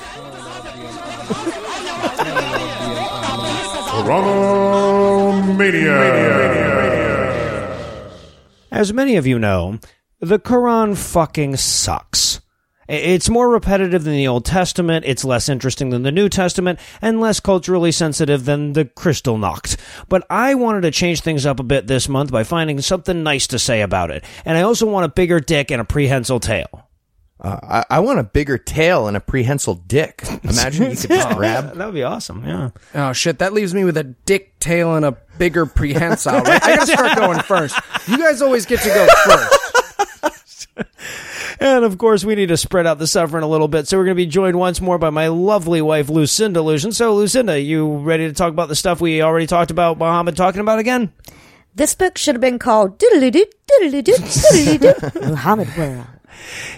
As many of you know, the Quran fucking sucks. It's more repetitive than the Old Testament, it's less interesting than the New Testament, and less culturally sensitive than the Kristallnacht. But I wanted to change things up a bit this month by finding something nice to say about it. And I also want a bigger dick and a prehensile tail. Uh, I, I want a bigger tail and a prehensile dick. Imagine you could just grab. That would be awesome, yeah. Oh shit, that leaves me with a dick tail and a bigger prehensile. Right? I gotta start going first. You guys always get to go first. And of course, we need to spread out the suffering a little bit. So we're going to be joined once more by my lovely wife, Lucinda Lugeons. So, Lucinda, you ready to talk about the stuff we already talked about Muhammad talking about again? This book should have been called Muhammad World.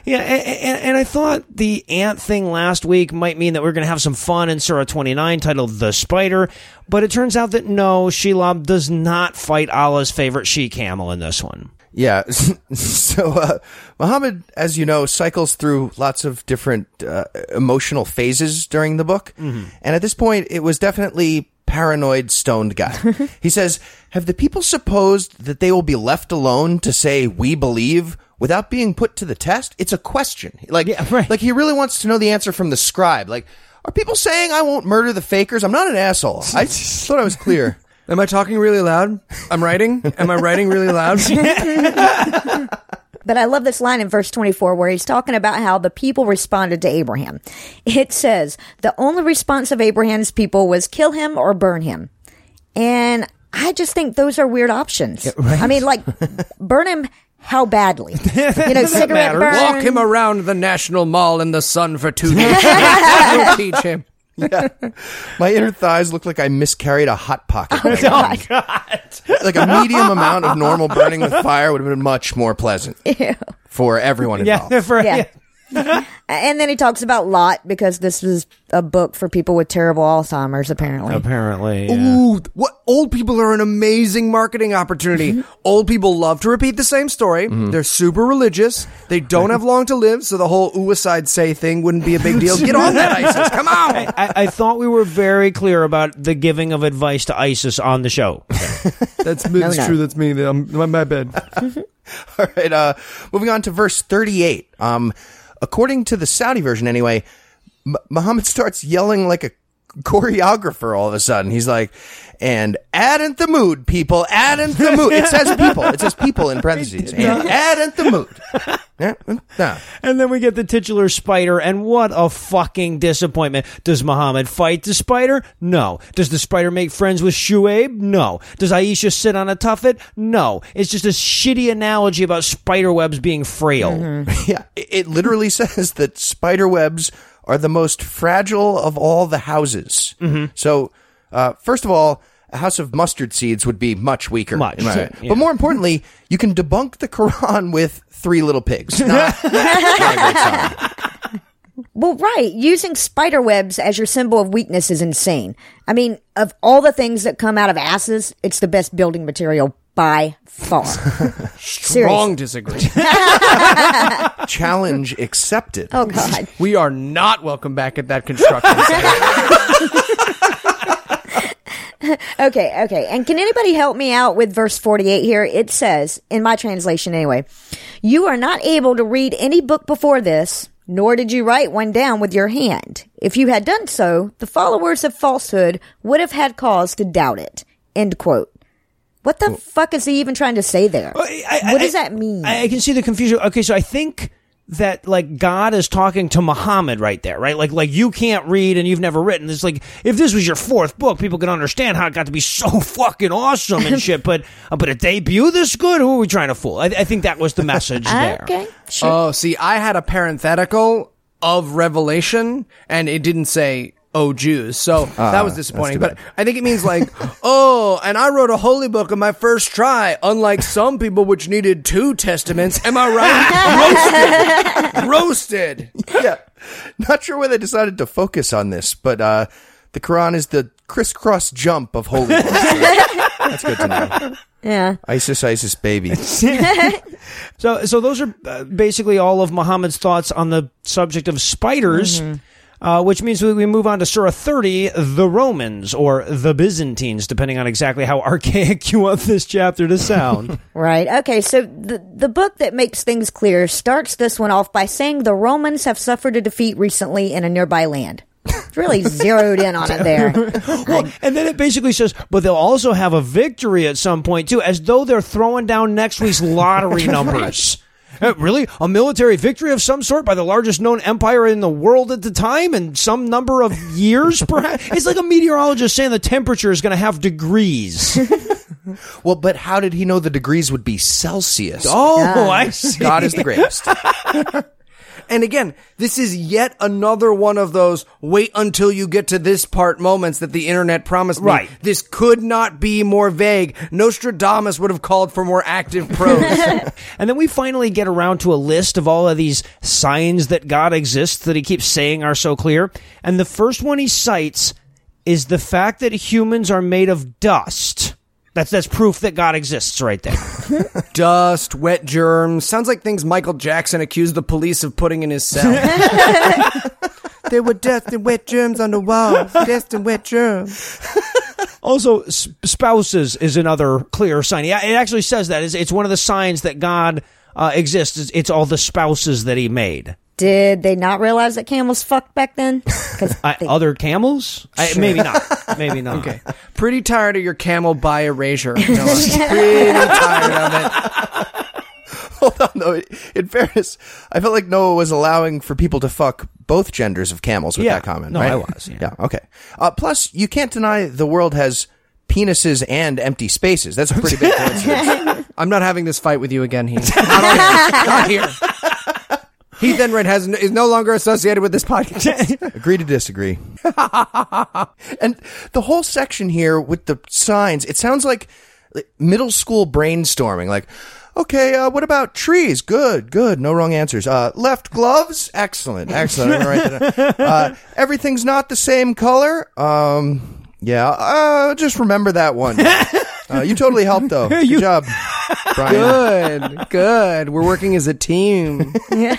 Yeah, and, and, and, I thought the ant thing last week might mean that we're going to have some fun in Surah 29 titled The Spider, but it turns out that no, Shelob does not fight Allah's favorite she camel in this one. Yeah. So, uh, Muhammad, as you know, cycles through lots of different uh, emotional phases during the book. And at this point, it was definitely paranoid stoned guy. he says, Have the people supposed that they will be left alone to say, we believe? Without being put to the test, it's a question. Like, right. like he really wants to know the answer from the scribe. Like, are people saying I won't murder the fakers? I'm not an asshole. I thought I was clear. Am I talking really loud? I'm writing. Am I writing really loud? But I love this line in verse 24 where he's talking about how the people responded to Abraham. It says, the only response of Abraham's people was kill him or burn him. And I just think those are weird options. I mean, like, burn him how badly? You know, cigarette burn. Walk him around the National Mall in the sun for two days. You'll teach him. Yeah. My inner thighs look like I miscarried a hot pocket. Oh, God. like a medium amount of normal burning with fire would have been much more pleasant Ew. for everyone Yeah, involved. for, Yeah. and then he talks about Lot because this is a book for people with terrible Alzheimer's, apparently. Apparently. yeah. Ooh, what old people are an amazing marketing opportunity. old people love to repeat the same story. They're super religious. They don't have long to live, so the whole suicide say thing wouldn't be a big deal. Get on that, ISIS. Come on. I, I thought we were very clear about the giving of advice to ISIS on the show. That's, that's no. true. That's me. I'm, my, my bad. All right, uh, moving on to verse 38. Um, according to the Saudi version, anyway, Muhammad starts yelling like a choreographer all of a sudden. He's like, and add in the mood, people, add in the mood. It says people. It says people in parentheses. And add in the mood. Yeah. And then we get the titular spider, and what a fucking disappointment. Does Muhammad fight the spider? No. Does the spider make friends with Shuaib? No. Does Aisha sit on a tuffet? No. It's just a shitty analogy about spider webs being frail. Mm-hmm. Yeah, it it literally says that spider webs are the most fragile of all the houses. So, uh, first of all, a house of mustard seeds would be much weaker. Much, in my- yeah. But more importantly, you can debunk the Quran with three little pigs. Not, not a great sign. Well, right. Using spider webs as your symbol of weakness is insane. I mean, of all the things that come out of asses, it's the best building material by far. Seriously. Wrong disagree. Challenge accepted. Oh, God. we are not welcome back at that construction site. Okay, okay. And can anybody help me out with verse 48 here? It says, in my translation anyway, you are not able to read any book before this, nor did you write one down with your hand. If you had done so, the followers of falsehood would have had cause to doubt it. End quote. What the fuck is he even trying to say there? I- I- what does I- that mean? I, I can see the confusion. Okay, so I think that like God is talking to Muhammad right there, right? Like like you can't read and you've never written. It's like if this was your fourth book, people could understand how it got to be so fucking awesome and shit. But uh, but a debut this good? Who are we trying to fool? I, I think that was the message there. okay, sure. Oh, see, I had a parenthetical of Revelation, and it didn't say "Oh Jews," so that was disappointing. But I think it means like, "Oh, and I wrote a holy book on my first try, unlike some people which needed two testaments." Am I right? Roasted, roasted. yeah. Not sure why they decided to focus on this, but uh, the Quran is the crisscross jump of holy books. That's good to know. yeah. ISIS, ISIS, baby. So, so those are uh, basically all of Muhammad's thoughts on the subject of spiders, uh, which means we we move on to Surah 30, the Romans, or the Byzantines, depending on exactly how archaic you want this chapter to sound. Right. Okay. So the the book that makes things clear starts this one off by saying the Romans have suffered a defeat recently in a nearby land. It's really zeroed in on it there. well, and then it basically says, but they'll also have a victory at some point, too, as though they're throwing down next week's lottery numbers. Uh, really? A military victory of some sort by the largest known empire in the world at the time and some number of years, perhaps? It's like a meteorologist saying the temperature is going to have degrees. Well, but how did he know the degrees would be Celsius? Oh, I see. God is the greatest. And again, this is yet another one of those wait until you get to this part moments that the internet promised me. Right. This could not be more vague. Nostradamus would have called for more active prose. And then we finally get around to a list of all of these signs that God exists that he keeps saying are so clear. And the first one he cites is the fact that humans are made of dust. That's that's proof that God exists right there. Dust, wet germs. Sounds like things Michael Jackson accused the police of putting in his cell. there were dust and wet germs on the walls. Dust and wet germs. Also, s- spouses is another clear sign. Yeah, it actually says that. It's, it's one of the signs that God uh, exists. It's, it's all the spouses that he made. Did they not realize that camels fucked back then? 'Cause I, they- other camels? I, maybe not. Maybe not. Okay. Pretty tired of your camel by erasure. Noah. Pretty tired of it. Hold on, though. In fairness, I felt like Noah was allowing for people to fuck both genders of camels with Yeah. that comment. No, right? I was, yeah. okay. Uh, plus, you can't deny the world has penises and empty spaces. That's a pretty big coincidence. I'm not having this fight with you again, Heath. Not, here. not here. Heath Enright has is no longer associated with this podcast. Agree to disagree. and the whole section here with the signs, it sounds like like middle school brainstorming. Like, Okay, uh, what about trees? Good, good. No wrong answers. Uh, left gloves? Excellent, excellent. I'm gonna write that down. Uh, everything's not the same color? Um, yeah, uh, just remember that one. Uh, you totally helped, though. Good job, Brian. Good, good. We're working as a team. Yeah.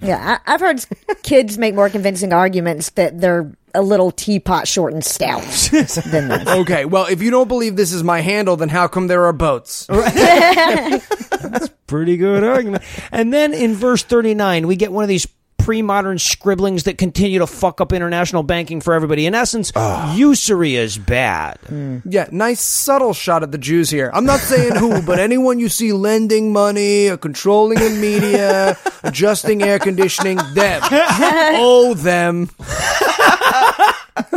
Yeah, I, I've heard kids make more convincing arguments that they're a little teapot short and stout than this. Okay, well, if you don't believe this is my handle, then how come there are boats? That's pretty good argument. And then in verse 39, we get one of these pre-modern scribblings that continue to fuck up international banking for everybody. In essence, usury is bad. Hmm. Yeah, nice subtle shot at the Jews here. I'm not saying who, but anyone you see lending money, or controlling the media, adjusting air conditioning, them. Oh, them.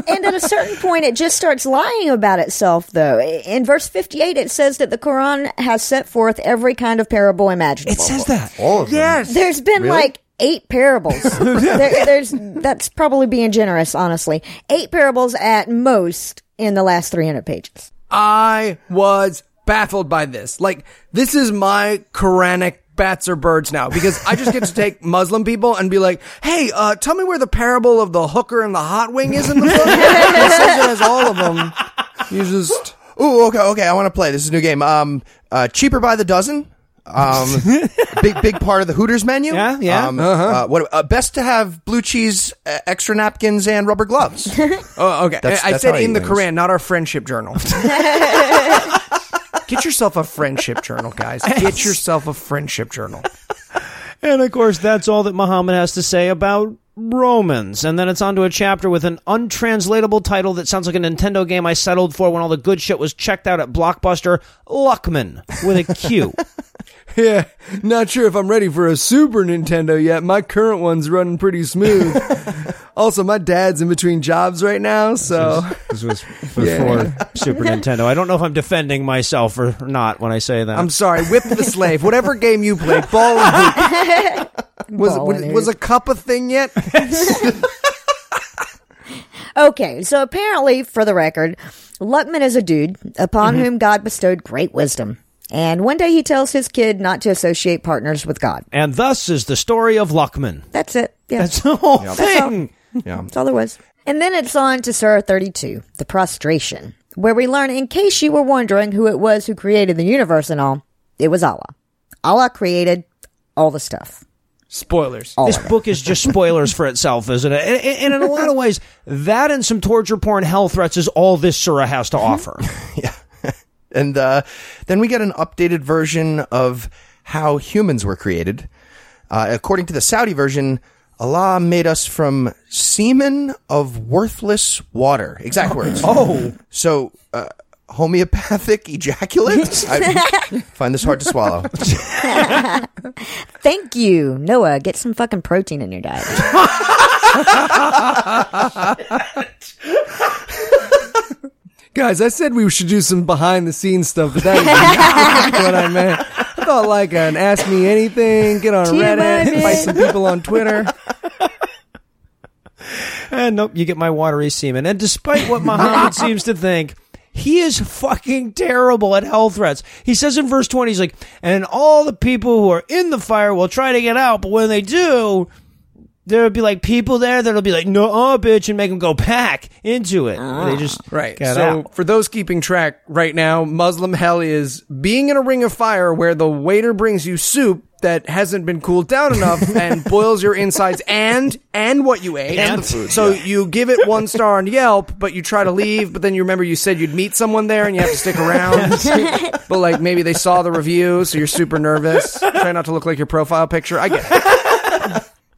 and at a certain point, it just starts lying about itself, though. In verse 58, it says that the Quran has set forth every kind of parable imaginable. It says that. All of them. Yes. There's been Really? like eight parables. there, there's that's probably being generous, honestly. Eight parables at most in the last 300 pages. I was baffled by this. Like, this is my Quranic bats or birds now because I just get to take Muslim people and be like, hey, uh, tell me where the parable of the hooker and the hot wing is in the book. it says it has all of them. You just. Ooh, okay, okay. I want to play. This is a new game. Um, uh, cheaper by the dozen. Um, big, big part of the Hooters menu. Yeah, yeah. Um, uh, what? Uh, best to have blue cheese, uh, extra napkins, and rubber gloves. Oh, okay. That's- I that's said in the wins. Quran, not our friendship journal. Get yourself a friendship journal, guys. Get yourself a friendship journal. And of course, that's all that Muhammad has to say about Romans. And then it's on to a chapter with an untranslatable title that sounds like a Nintendo game I settled for when all the good shit was checked out at Blockbuster Luqman with a Q. Yeah, not sure if I'm ready for a Super Nintendo yet. My current one's running pretty smooth. also, my dad's in between jobs right now, so this was before Super Nintendo. I don't know if I'm defending myself or not when I say that. I'm sorry. Whip the slave. Whatever game you played, ball and hoop. Was Ball was, was a cup a thing yet? Okay, so apparently, for the record, Luqman is a dude upon Mm-hmm. whom God bestowed great wisdom. And one day he tells his kid not to associate partners with God. and thus is the story of Luqman. That's it. Yeah. That's the whole thing. yeah. That's all there was. And then it's on to Surah 32, the prostration, where we learn, in case you were wondering who it was who created the universe and all, it was Allah. Allah created all the stuff. Spoilers. All This book is just spoilers for itself, isn't it? And, and in a lot of ways, that and some torture porn hell threats is all this surah has to offer. And uh, then we get an updated version of how humans were created. Uh, according to the Saudi version, Allah made us from semen of worthless water. Exact words. Oh. So, uh, homeopathic ejaculate? I find this hard to swallow. Thank you, Noah. Get some fucking protein in your diet. Guys, I said we should do some behind the scenes stuff, but that is not what I meant. I thought like an ask me anything, get on Reddit, T-Money. some people on Twitter. And nope, you get my watery semen. And despite what Muhammad seems to think, he is fucking terrible at hell threats. He says in verse 20, he's like, and all the people who are in the fire will try to get out, but when they do, there'll be like people there that'll be like, no, uh, bitch, and make them go back into it. They just Right. get so out. for those keeping track right now, Muslim hell is being in a ring of fire where the waiter brings you soup that hasn't been cooled down enough and boils your insides and and what you ate. And the food, so yeah. you give it one star on Yelp, but you try to leave, but then you remember you said you'd meet someone there and you have to stick around. but like maybe they saw the review, so you're super nervous. Try not to look like your profile picture. I get it.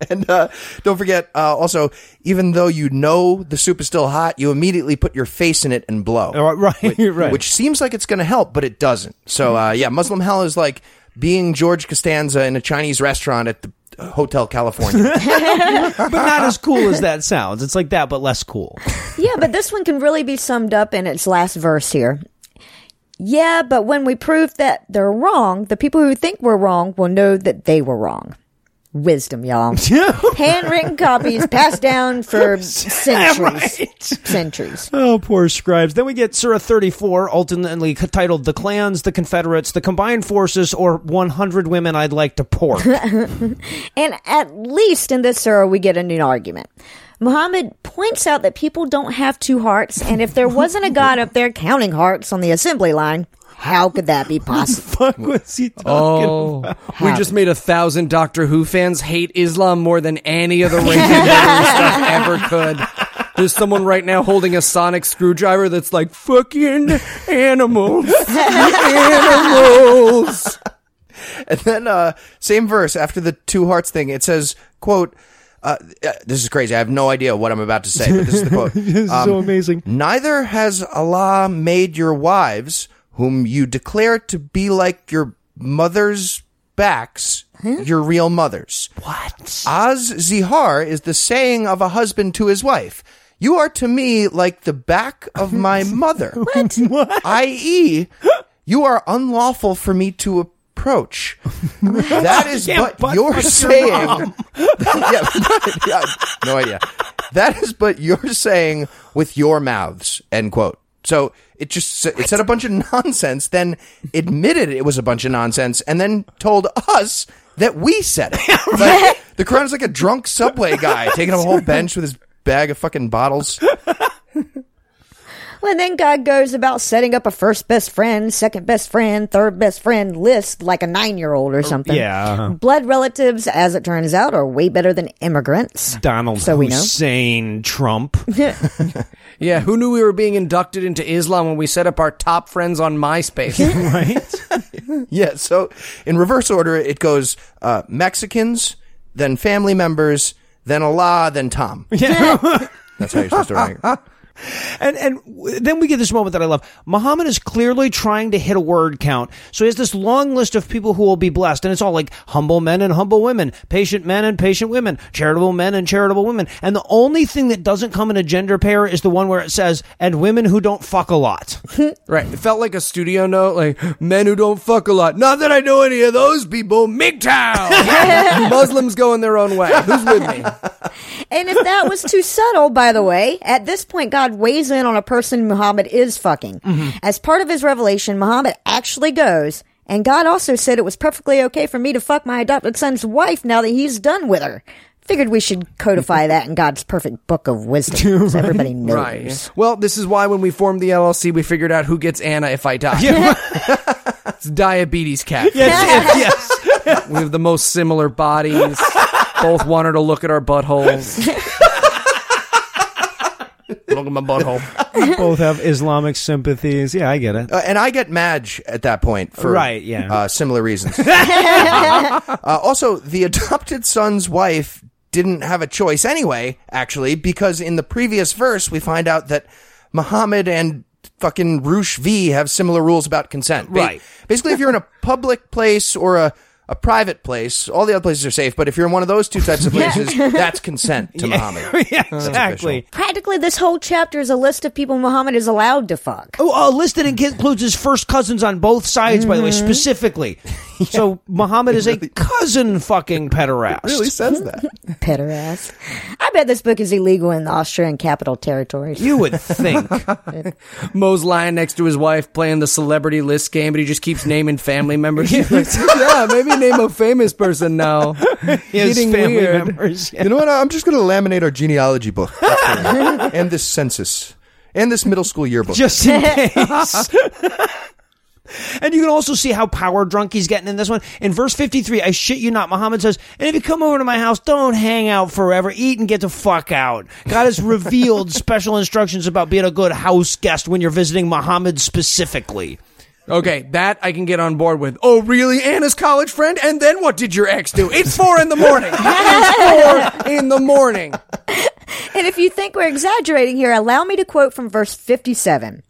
And uh, don't forget, uh, also, even though you know the soup is still hot, you immediately put your face in it and blow. Oh, right, Which, right. which seems like it's going to help, but it doesn't. So, uh, yeah, Muslim hell is like being George Costanza in a Chinese restaurant at the uh, Hotel California. but not as cool as that sounds. It's like that, but less cool. yeah, but this one can really be summed up in its last verse here. Yeah, but when we prove that they're wrong, the people who think we're wrong will know that they were wrong. Wisdom, y'all. Handwritten copies passed down for centuries. Centuries. Oh, poor scribes. Then we get Surah 34, ultimately titled The Clans, the Confederates, the Combined Forces, or 100 Women I'd Like to Pork. And at least in this surah, we get a new argument. Muhammad points out that people don't have two hearts, and if there wasn't a God up there counting hearts on the assembly line, how could that be possible? Fuck was he talking Oh, about? we just made a thousand Doctor Who fans hate Islam more than any of the Rankin stuff ever could. There's someone right now holding a sonic screwdriver that's like fucking animals, animals. And then, uh, same verse after the two hearts thing, it says, quote, uh, uh, this is crazy. I have no idea what I'm about to say, but this is the quote. This is so amazing. Neither has Allah made your wives, whom you declare to be like your mother's backs, your real mothers. What? Az Zihar is the saying of a husband to his wife. You are to me like the back of my mother. what? I.e., you are unlawful for me to approach. That is but you're your saying. mom. yeah, yeah, no idea. That is but you're saying with your mouths. End quote. So it just it said a bunch of nonsense, then admitted it was a bunch of nonsense, and then told us that we said it. Like, the is like a drunk subway guy taking up a whole bench with his bag of fucking bottles. Well, and then God goes about setting up a first best friend, second best friend, third best friend list like a nine year old or oh, something. yeah. Uh-huh. Blood relatives, as it turns out, are way better than immigrants. Donald So we know. Hussein Trump. Yeah, who knew we were being inducted into Islam when we set up our top friends on MySpace? right? Yeah. So in reverse order, it goes uh, Mexicans, then family members, then Allah, then Tom. Yeah. That's how you're supposed to rank. it. And and then we get this moment that I love. Muhammad is clearly trying to hit a word count. So he has this long list of people who will be blessed, and it's all like humble men and humble women, patient men and patient women, charitable men and charitable women. And the only thing that doesn't come in a gender pair is the one where it says, and women who don't fuck a lot. right. It felt like a studio note, like men who don't fuck a lot. Not that I know any of those people. MGTOW! Muslims going their own way. Who's with me? And if that was too subtle, by the way, at this point, God weighs in on a person Muhammad is fucking. Mm-hmm. As part of his revelation, Muhammad actually goes, and God also said it was perfectly okay for me to fuck my adopted son's wife now that he's done with her. Figured we should codify that in God's perfect book of wisdom, so everybody knows. Right. Well, this is why when we formed the LLC, we figured out who gets Anna if I die. it's diabetes cat. yes, yes. We have the most similar bodies. Both want her to look at our buttholes. Look at my butthole. Both have Islamic sympathies. Yeah, I get it. Uh, and I get Madge at that point for Right, yeah. uh, similar reasons. uh, also, the adopted son's wife didn't have a choice anyway, actually, because in the previous verse we find out that Muhammad and fucking Roosh V have similar rules about consent. Ba- Right. basically, if you're in a public place or a a private place, all the other places are safe, but if you're in one of those two types of places, that's consent to Muhammad. yeah, exactly. Practically, this whole chapter is a list of people Muhammad is allowed to fuck. Oh, uh, listed includes his first cousins on both sides, by the way, specifically. So Muhammad is a cousin fucking pederast. Really says that. Pederast. I bet this book is illegal in the Australian capital territories. You would think. Mo's lying next to his wife playing the celebrity list game, but he just keeps naming family members. Yeah, maybe name a famous person now. His Getting family weird. members. yeah. You know what? I'm just going to laminate our genealogy book That's what I'm- and this census and this middle school yearbook. Just in case. And you can also see how power drunk he's getting in this one. In verse 53, I shit you not, Muhammad says, And if you come over to my house, don't hang out forever. Eat and get the fuck out. God has revealed special instructions about being a good house guest when you're visiting Muhammad specifically. Okay, that I can get on board with. Oh, really? Anna's college friend? And then what did your ex do? It's four in the morning. It's four in the morning. And if you think we're exaggerating here, allow me to quote from verse 57.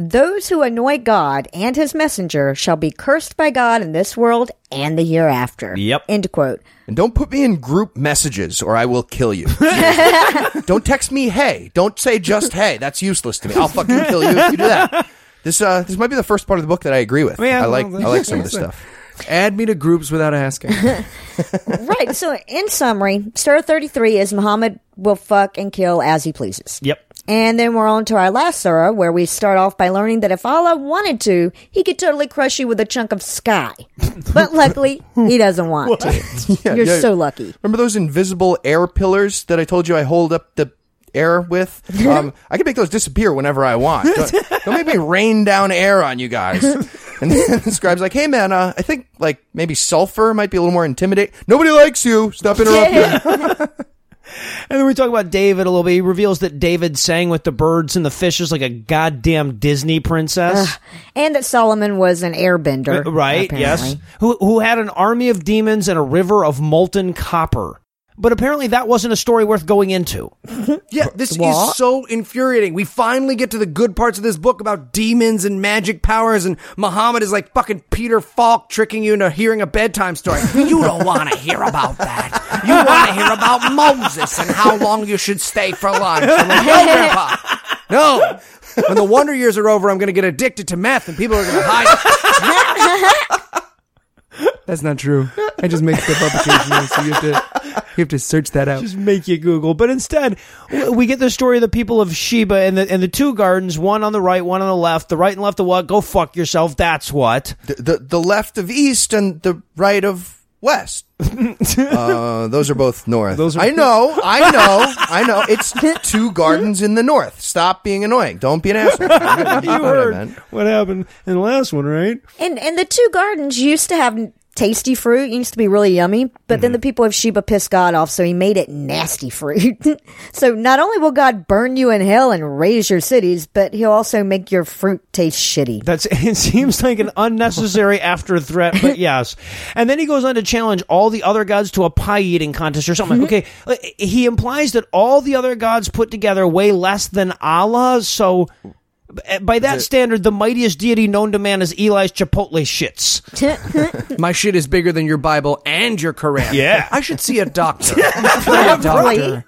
Those who annoy God and his messenger shall be cursed by God in this world and the hereafter. Yep. End quote. And don't put me in group messages or I will kill you. don't text me hey. Don't say just hey. That's useless to me. I'll fucking kill you if you do that. This uh this might be the first part of the book that I agree with. Yeah, I like I like some of this stuff. Add me to groups without asking. right. So, in summary, Surah 33 is Muhammad will fuck and kill as he pleases. Yep. And then we're on to our last surah, where we start off by learning that if Allah wanted to, he could totally crush you with a chunk of sky. But luckily, he doesn't want to. Yeah, You're yeah. so lucky. Remember those invisible air pillars that I told you I hold up the air with? Um, I can make those disappear whenever I want. Don't, don't make me rain down air on you guys. And then the scribe's like, hey man, uh, I think like maybe sulfur might be a little more intimidating. Nobody likes you. Stop interrupting. And then we talk about David a little bit. He reveals that David sang with the birds and the fishes like a goddamn Disney princess. And that Solomon was an airbender. Uh, right, yes. Who, who had an army of demons and a river of molten copper. But apparently that wasn't a story worth going into. Yeah, this What? is so infuriating. We finally get to the good parts of this book about demons and magic powers, and Muhammad is like fucking Peter Falk tricking you into hearing a bedtime story. You don't want to hear about that. You want to hear about Moses and how long you should stay for lunch. I'm like, no, Grandpa. No. When the Wonder Years are over, I'm going to get addicted to meth, and people are going to hide. That's not true. I just make stuff up occasionally, so you have to you have to search that out. Just make you Google. But instead, we get the story of the people of Sheba and the, and the two gardens, one on the right, one on the left. The right and left of what? Go fuck yourself. That's what. the, the the left of east and the right of west. uh, those are both north. Those are- I know, I know, I know. It's two gardens in the north. Stop being annoying. Don't be an asshole. You heard what happened in the last one, right? And and the two gardens used to have tasty fruit. It used to be really yummy, but Mm-hmm. then the people of Sheba pissed God off, so he made it nasty fruit. so not only will God burn you in hell and raise your cities, but he'll also make your fruit taste shitty. That's it seems like an unnecessary after threat, but yes. And then he goes on to challenge all the other gods to a pie eating contest or something. Okay, like, he implies that all the other gods put together weigh less than Allah, so by that standard, the mightiest deity known to man is Eli's Chipotle shits. My shit is bigger than your Bible and your Quran. Yeah. I should see a doctor. a doctor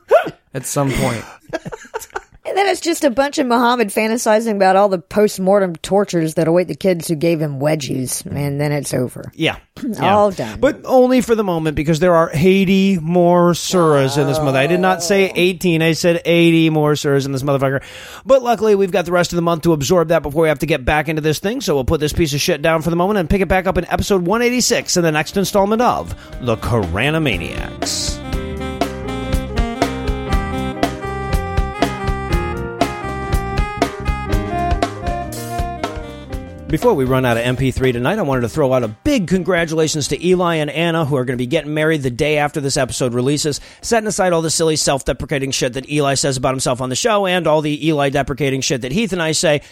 at some point. And then it's just a bunch of Muhammad fantasizing about all the post-mortem tortures that await the kids who gave him wedgies, and then it's over. Yeah. Yeah. All done. But only for the moment because there are 80 more surahs in this oh. mother. I did not say 18, I said 80 more surahs in this motherfucker. But luckily, we've got the rest of the month to absorb that before we have to get back into this thing. So we'll put this piece of shit down for the moment and pick it back up in episode 186 in the next installment of The Koranamaniacs. Before we run out of MP3 tonight, I wanted to throw out a big congratulations to Eli and Anna, who are going to be getting married the day after this episode releases. Setting aside all the silly self deprecating shit that Eli says about himself on the show and all the Eli deprecating shit that Heath and I say,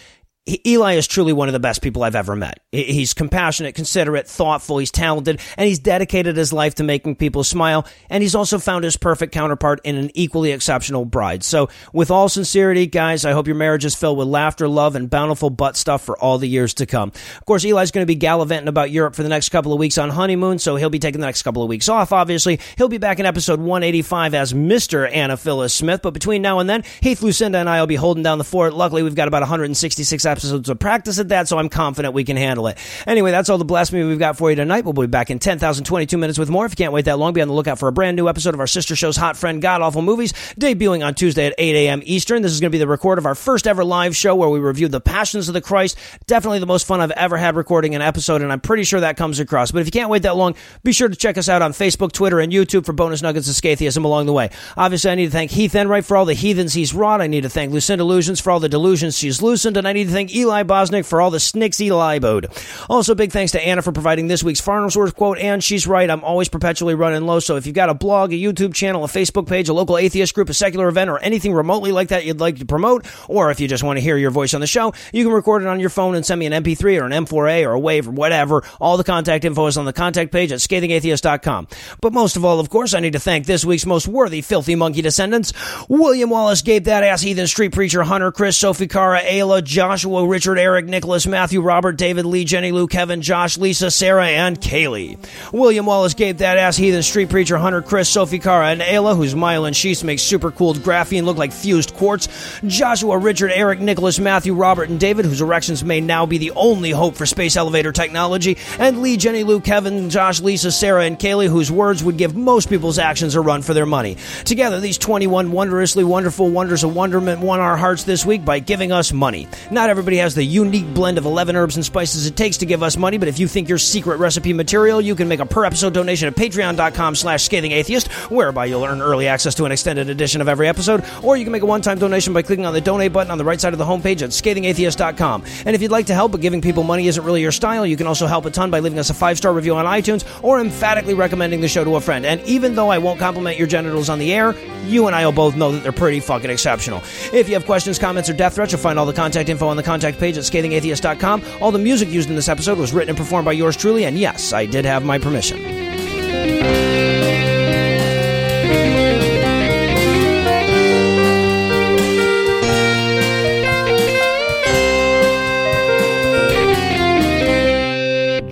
Eli is truly one of the best people I've ever met. He's compassionate, considerate, thoughtful, he's talented, and he's dedicated his life to making people smile, and he's also found his perfect counterpart in an equally exceptional bride. So, with all sincerity, guys, I hope your marriage is filled with laughter, love, and bountiful butt stuff for all the years to come. Of course, Eli's going to be gallivanting about Europe for the next couple of weeks on honeymoon, so he'll be taking the next couple of weeks off, obviously. He'll be back in episode 185 as Mr. Anna Phyllis Smith, but between now and then, Heath Lucinda and I will be holding down the fort. Luckily, we've got about 166 episodes of practice at that, so I'm confident we can handle it. Anyway, that's all the blasphemy we've got for you tonight. We'll be back in 10,022 minutes with more. If you can't wait that long, be on the lookout for a brand new episode of our sister show's Hot Friend God Awful Movies, debuting on Tuesday at 8 a.m. Eastern. This is going to be the record of our first ever live show where we review The Passions of the Christ. Definitely the most fun I've ever had recording an episode, and I'm pretty sure that comes across. But if you can't wait that long, be sure to check us out on Facebook, Twitter, and YouTube for bonus nuggets of scatheism along the way. Obviously, I need to thank Heath Enright for all the heathens he's wrought. I need to thank Lucinda Illusions for all the delusions she's loosened, and I need to thank Eli Bosnick for all the snicks he liboed. Also, big thanks to Anna for providing this week's Farnsworth quote, and she's right, I'm always perpetually running low, so if you've got a blog, a YouTube channel, a Facebook page, a local atheist group, a secular event, or anything remotely like that you'd like to promote, or if you just want to hear your voice on the show, you can record it on your phone and send me an MP3 or an M4A or a WAV or whatever. All the contact info is on the contact page at scathingatheist.com. But most of all, of course, I need to thank this week's most worthy filthy monkey descendants William Wallace, Gabe That Ass Heathen Street Preacher, Hunter, Chris, Sophie Cara, Ayla, Josh, Joshua, Richard, Eric, Nicholas, Matthew, Robert, David, Lee, Jenny, Lou, Kevin, Josh, Lisa, Sarah, and Kaylee. William Wallace, Gabe, That Ass, Heathen, Street Preacher, Hunter, Chris, Sophie, Cara, and Ayla, whose myelin sheaths make super cooled graphene look like fused quartz. Joshua, Richard, Eric, Nicholas, Matthew, Robert, and David, whose erections may now be the only hope for space elevator technology. And Lee, Jenny, Lou, Kevin, Josh, Lisa, Sarah, and Kaylee, whose words would give most people's actions a run for their money. Together, these 21 wondrously wonderful wonders of wonderment won our hearts this week by giving us money. Not everybody has the unique blend of 11 herbs and spices it takes to give us money, but if you think your secret recipe material, you can make a per episode donation at patreon.com slash scathing atheist, whereby you'll earn early access to an extended edition of every episode, or you can make a one-time donation by clicking on the donate button on the right side of the homepage at scathingatheist.com. And if you'd like to help, but giving people money isn't really your style, you can also help a ton by leaving us a five-star review on iTunes or emphatically recommending the show to a friend. And even though I won't compliment your genitals on the air, you and I will both know that they're pretty fucking exceptional. If you have questions, comments, or death threats, you'll find all the contact info on the contact page at scathingatheist.com. All the music used in this episode was written and performed by yours truly, and yes, I did have my permission.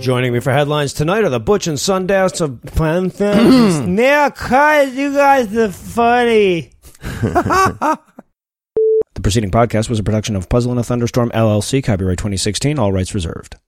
Joining me for headlines tonight are the Butch and Sundance of Now, cuz you guys are funny. The preceding podcast was a production of Puzzle in a Thunderstorm LLC, copyright 2016, all rights reserved.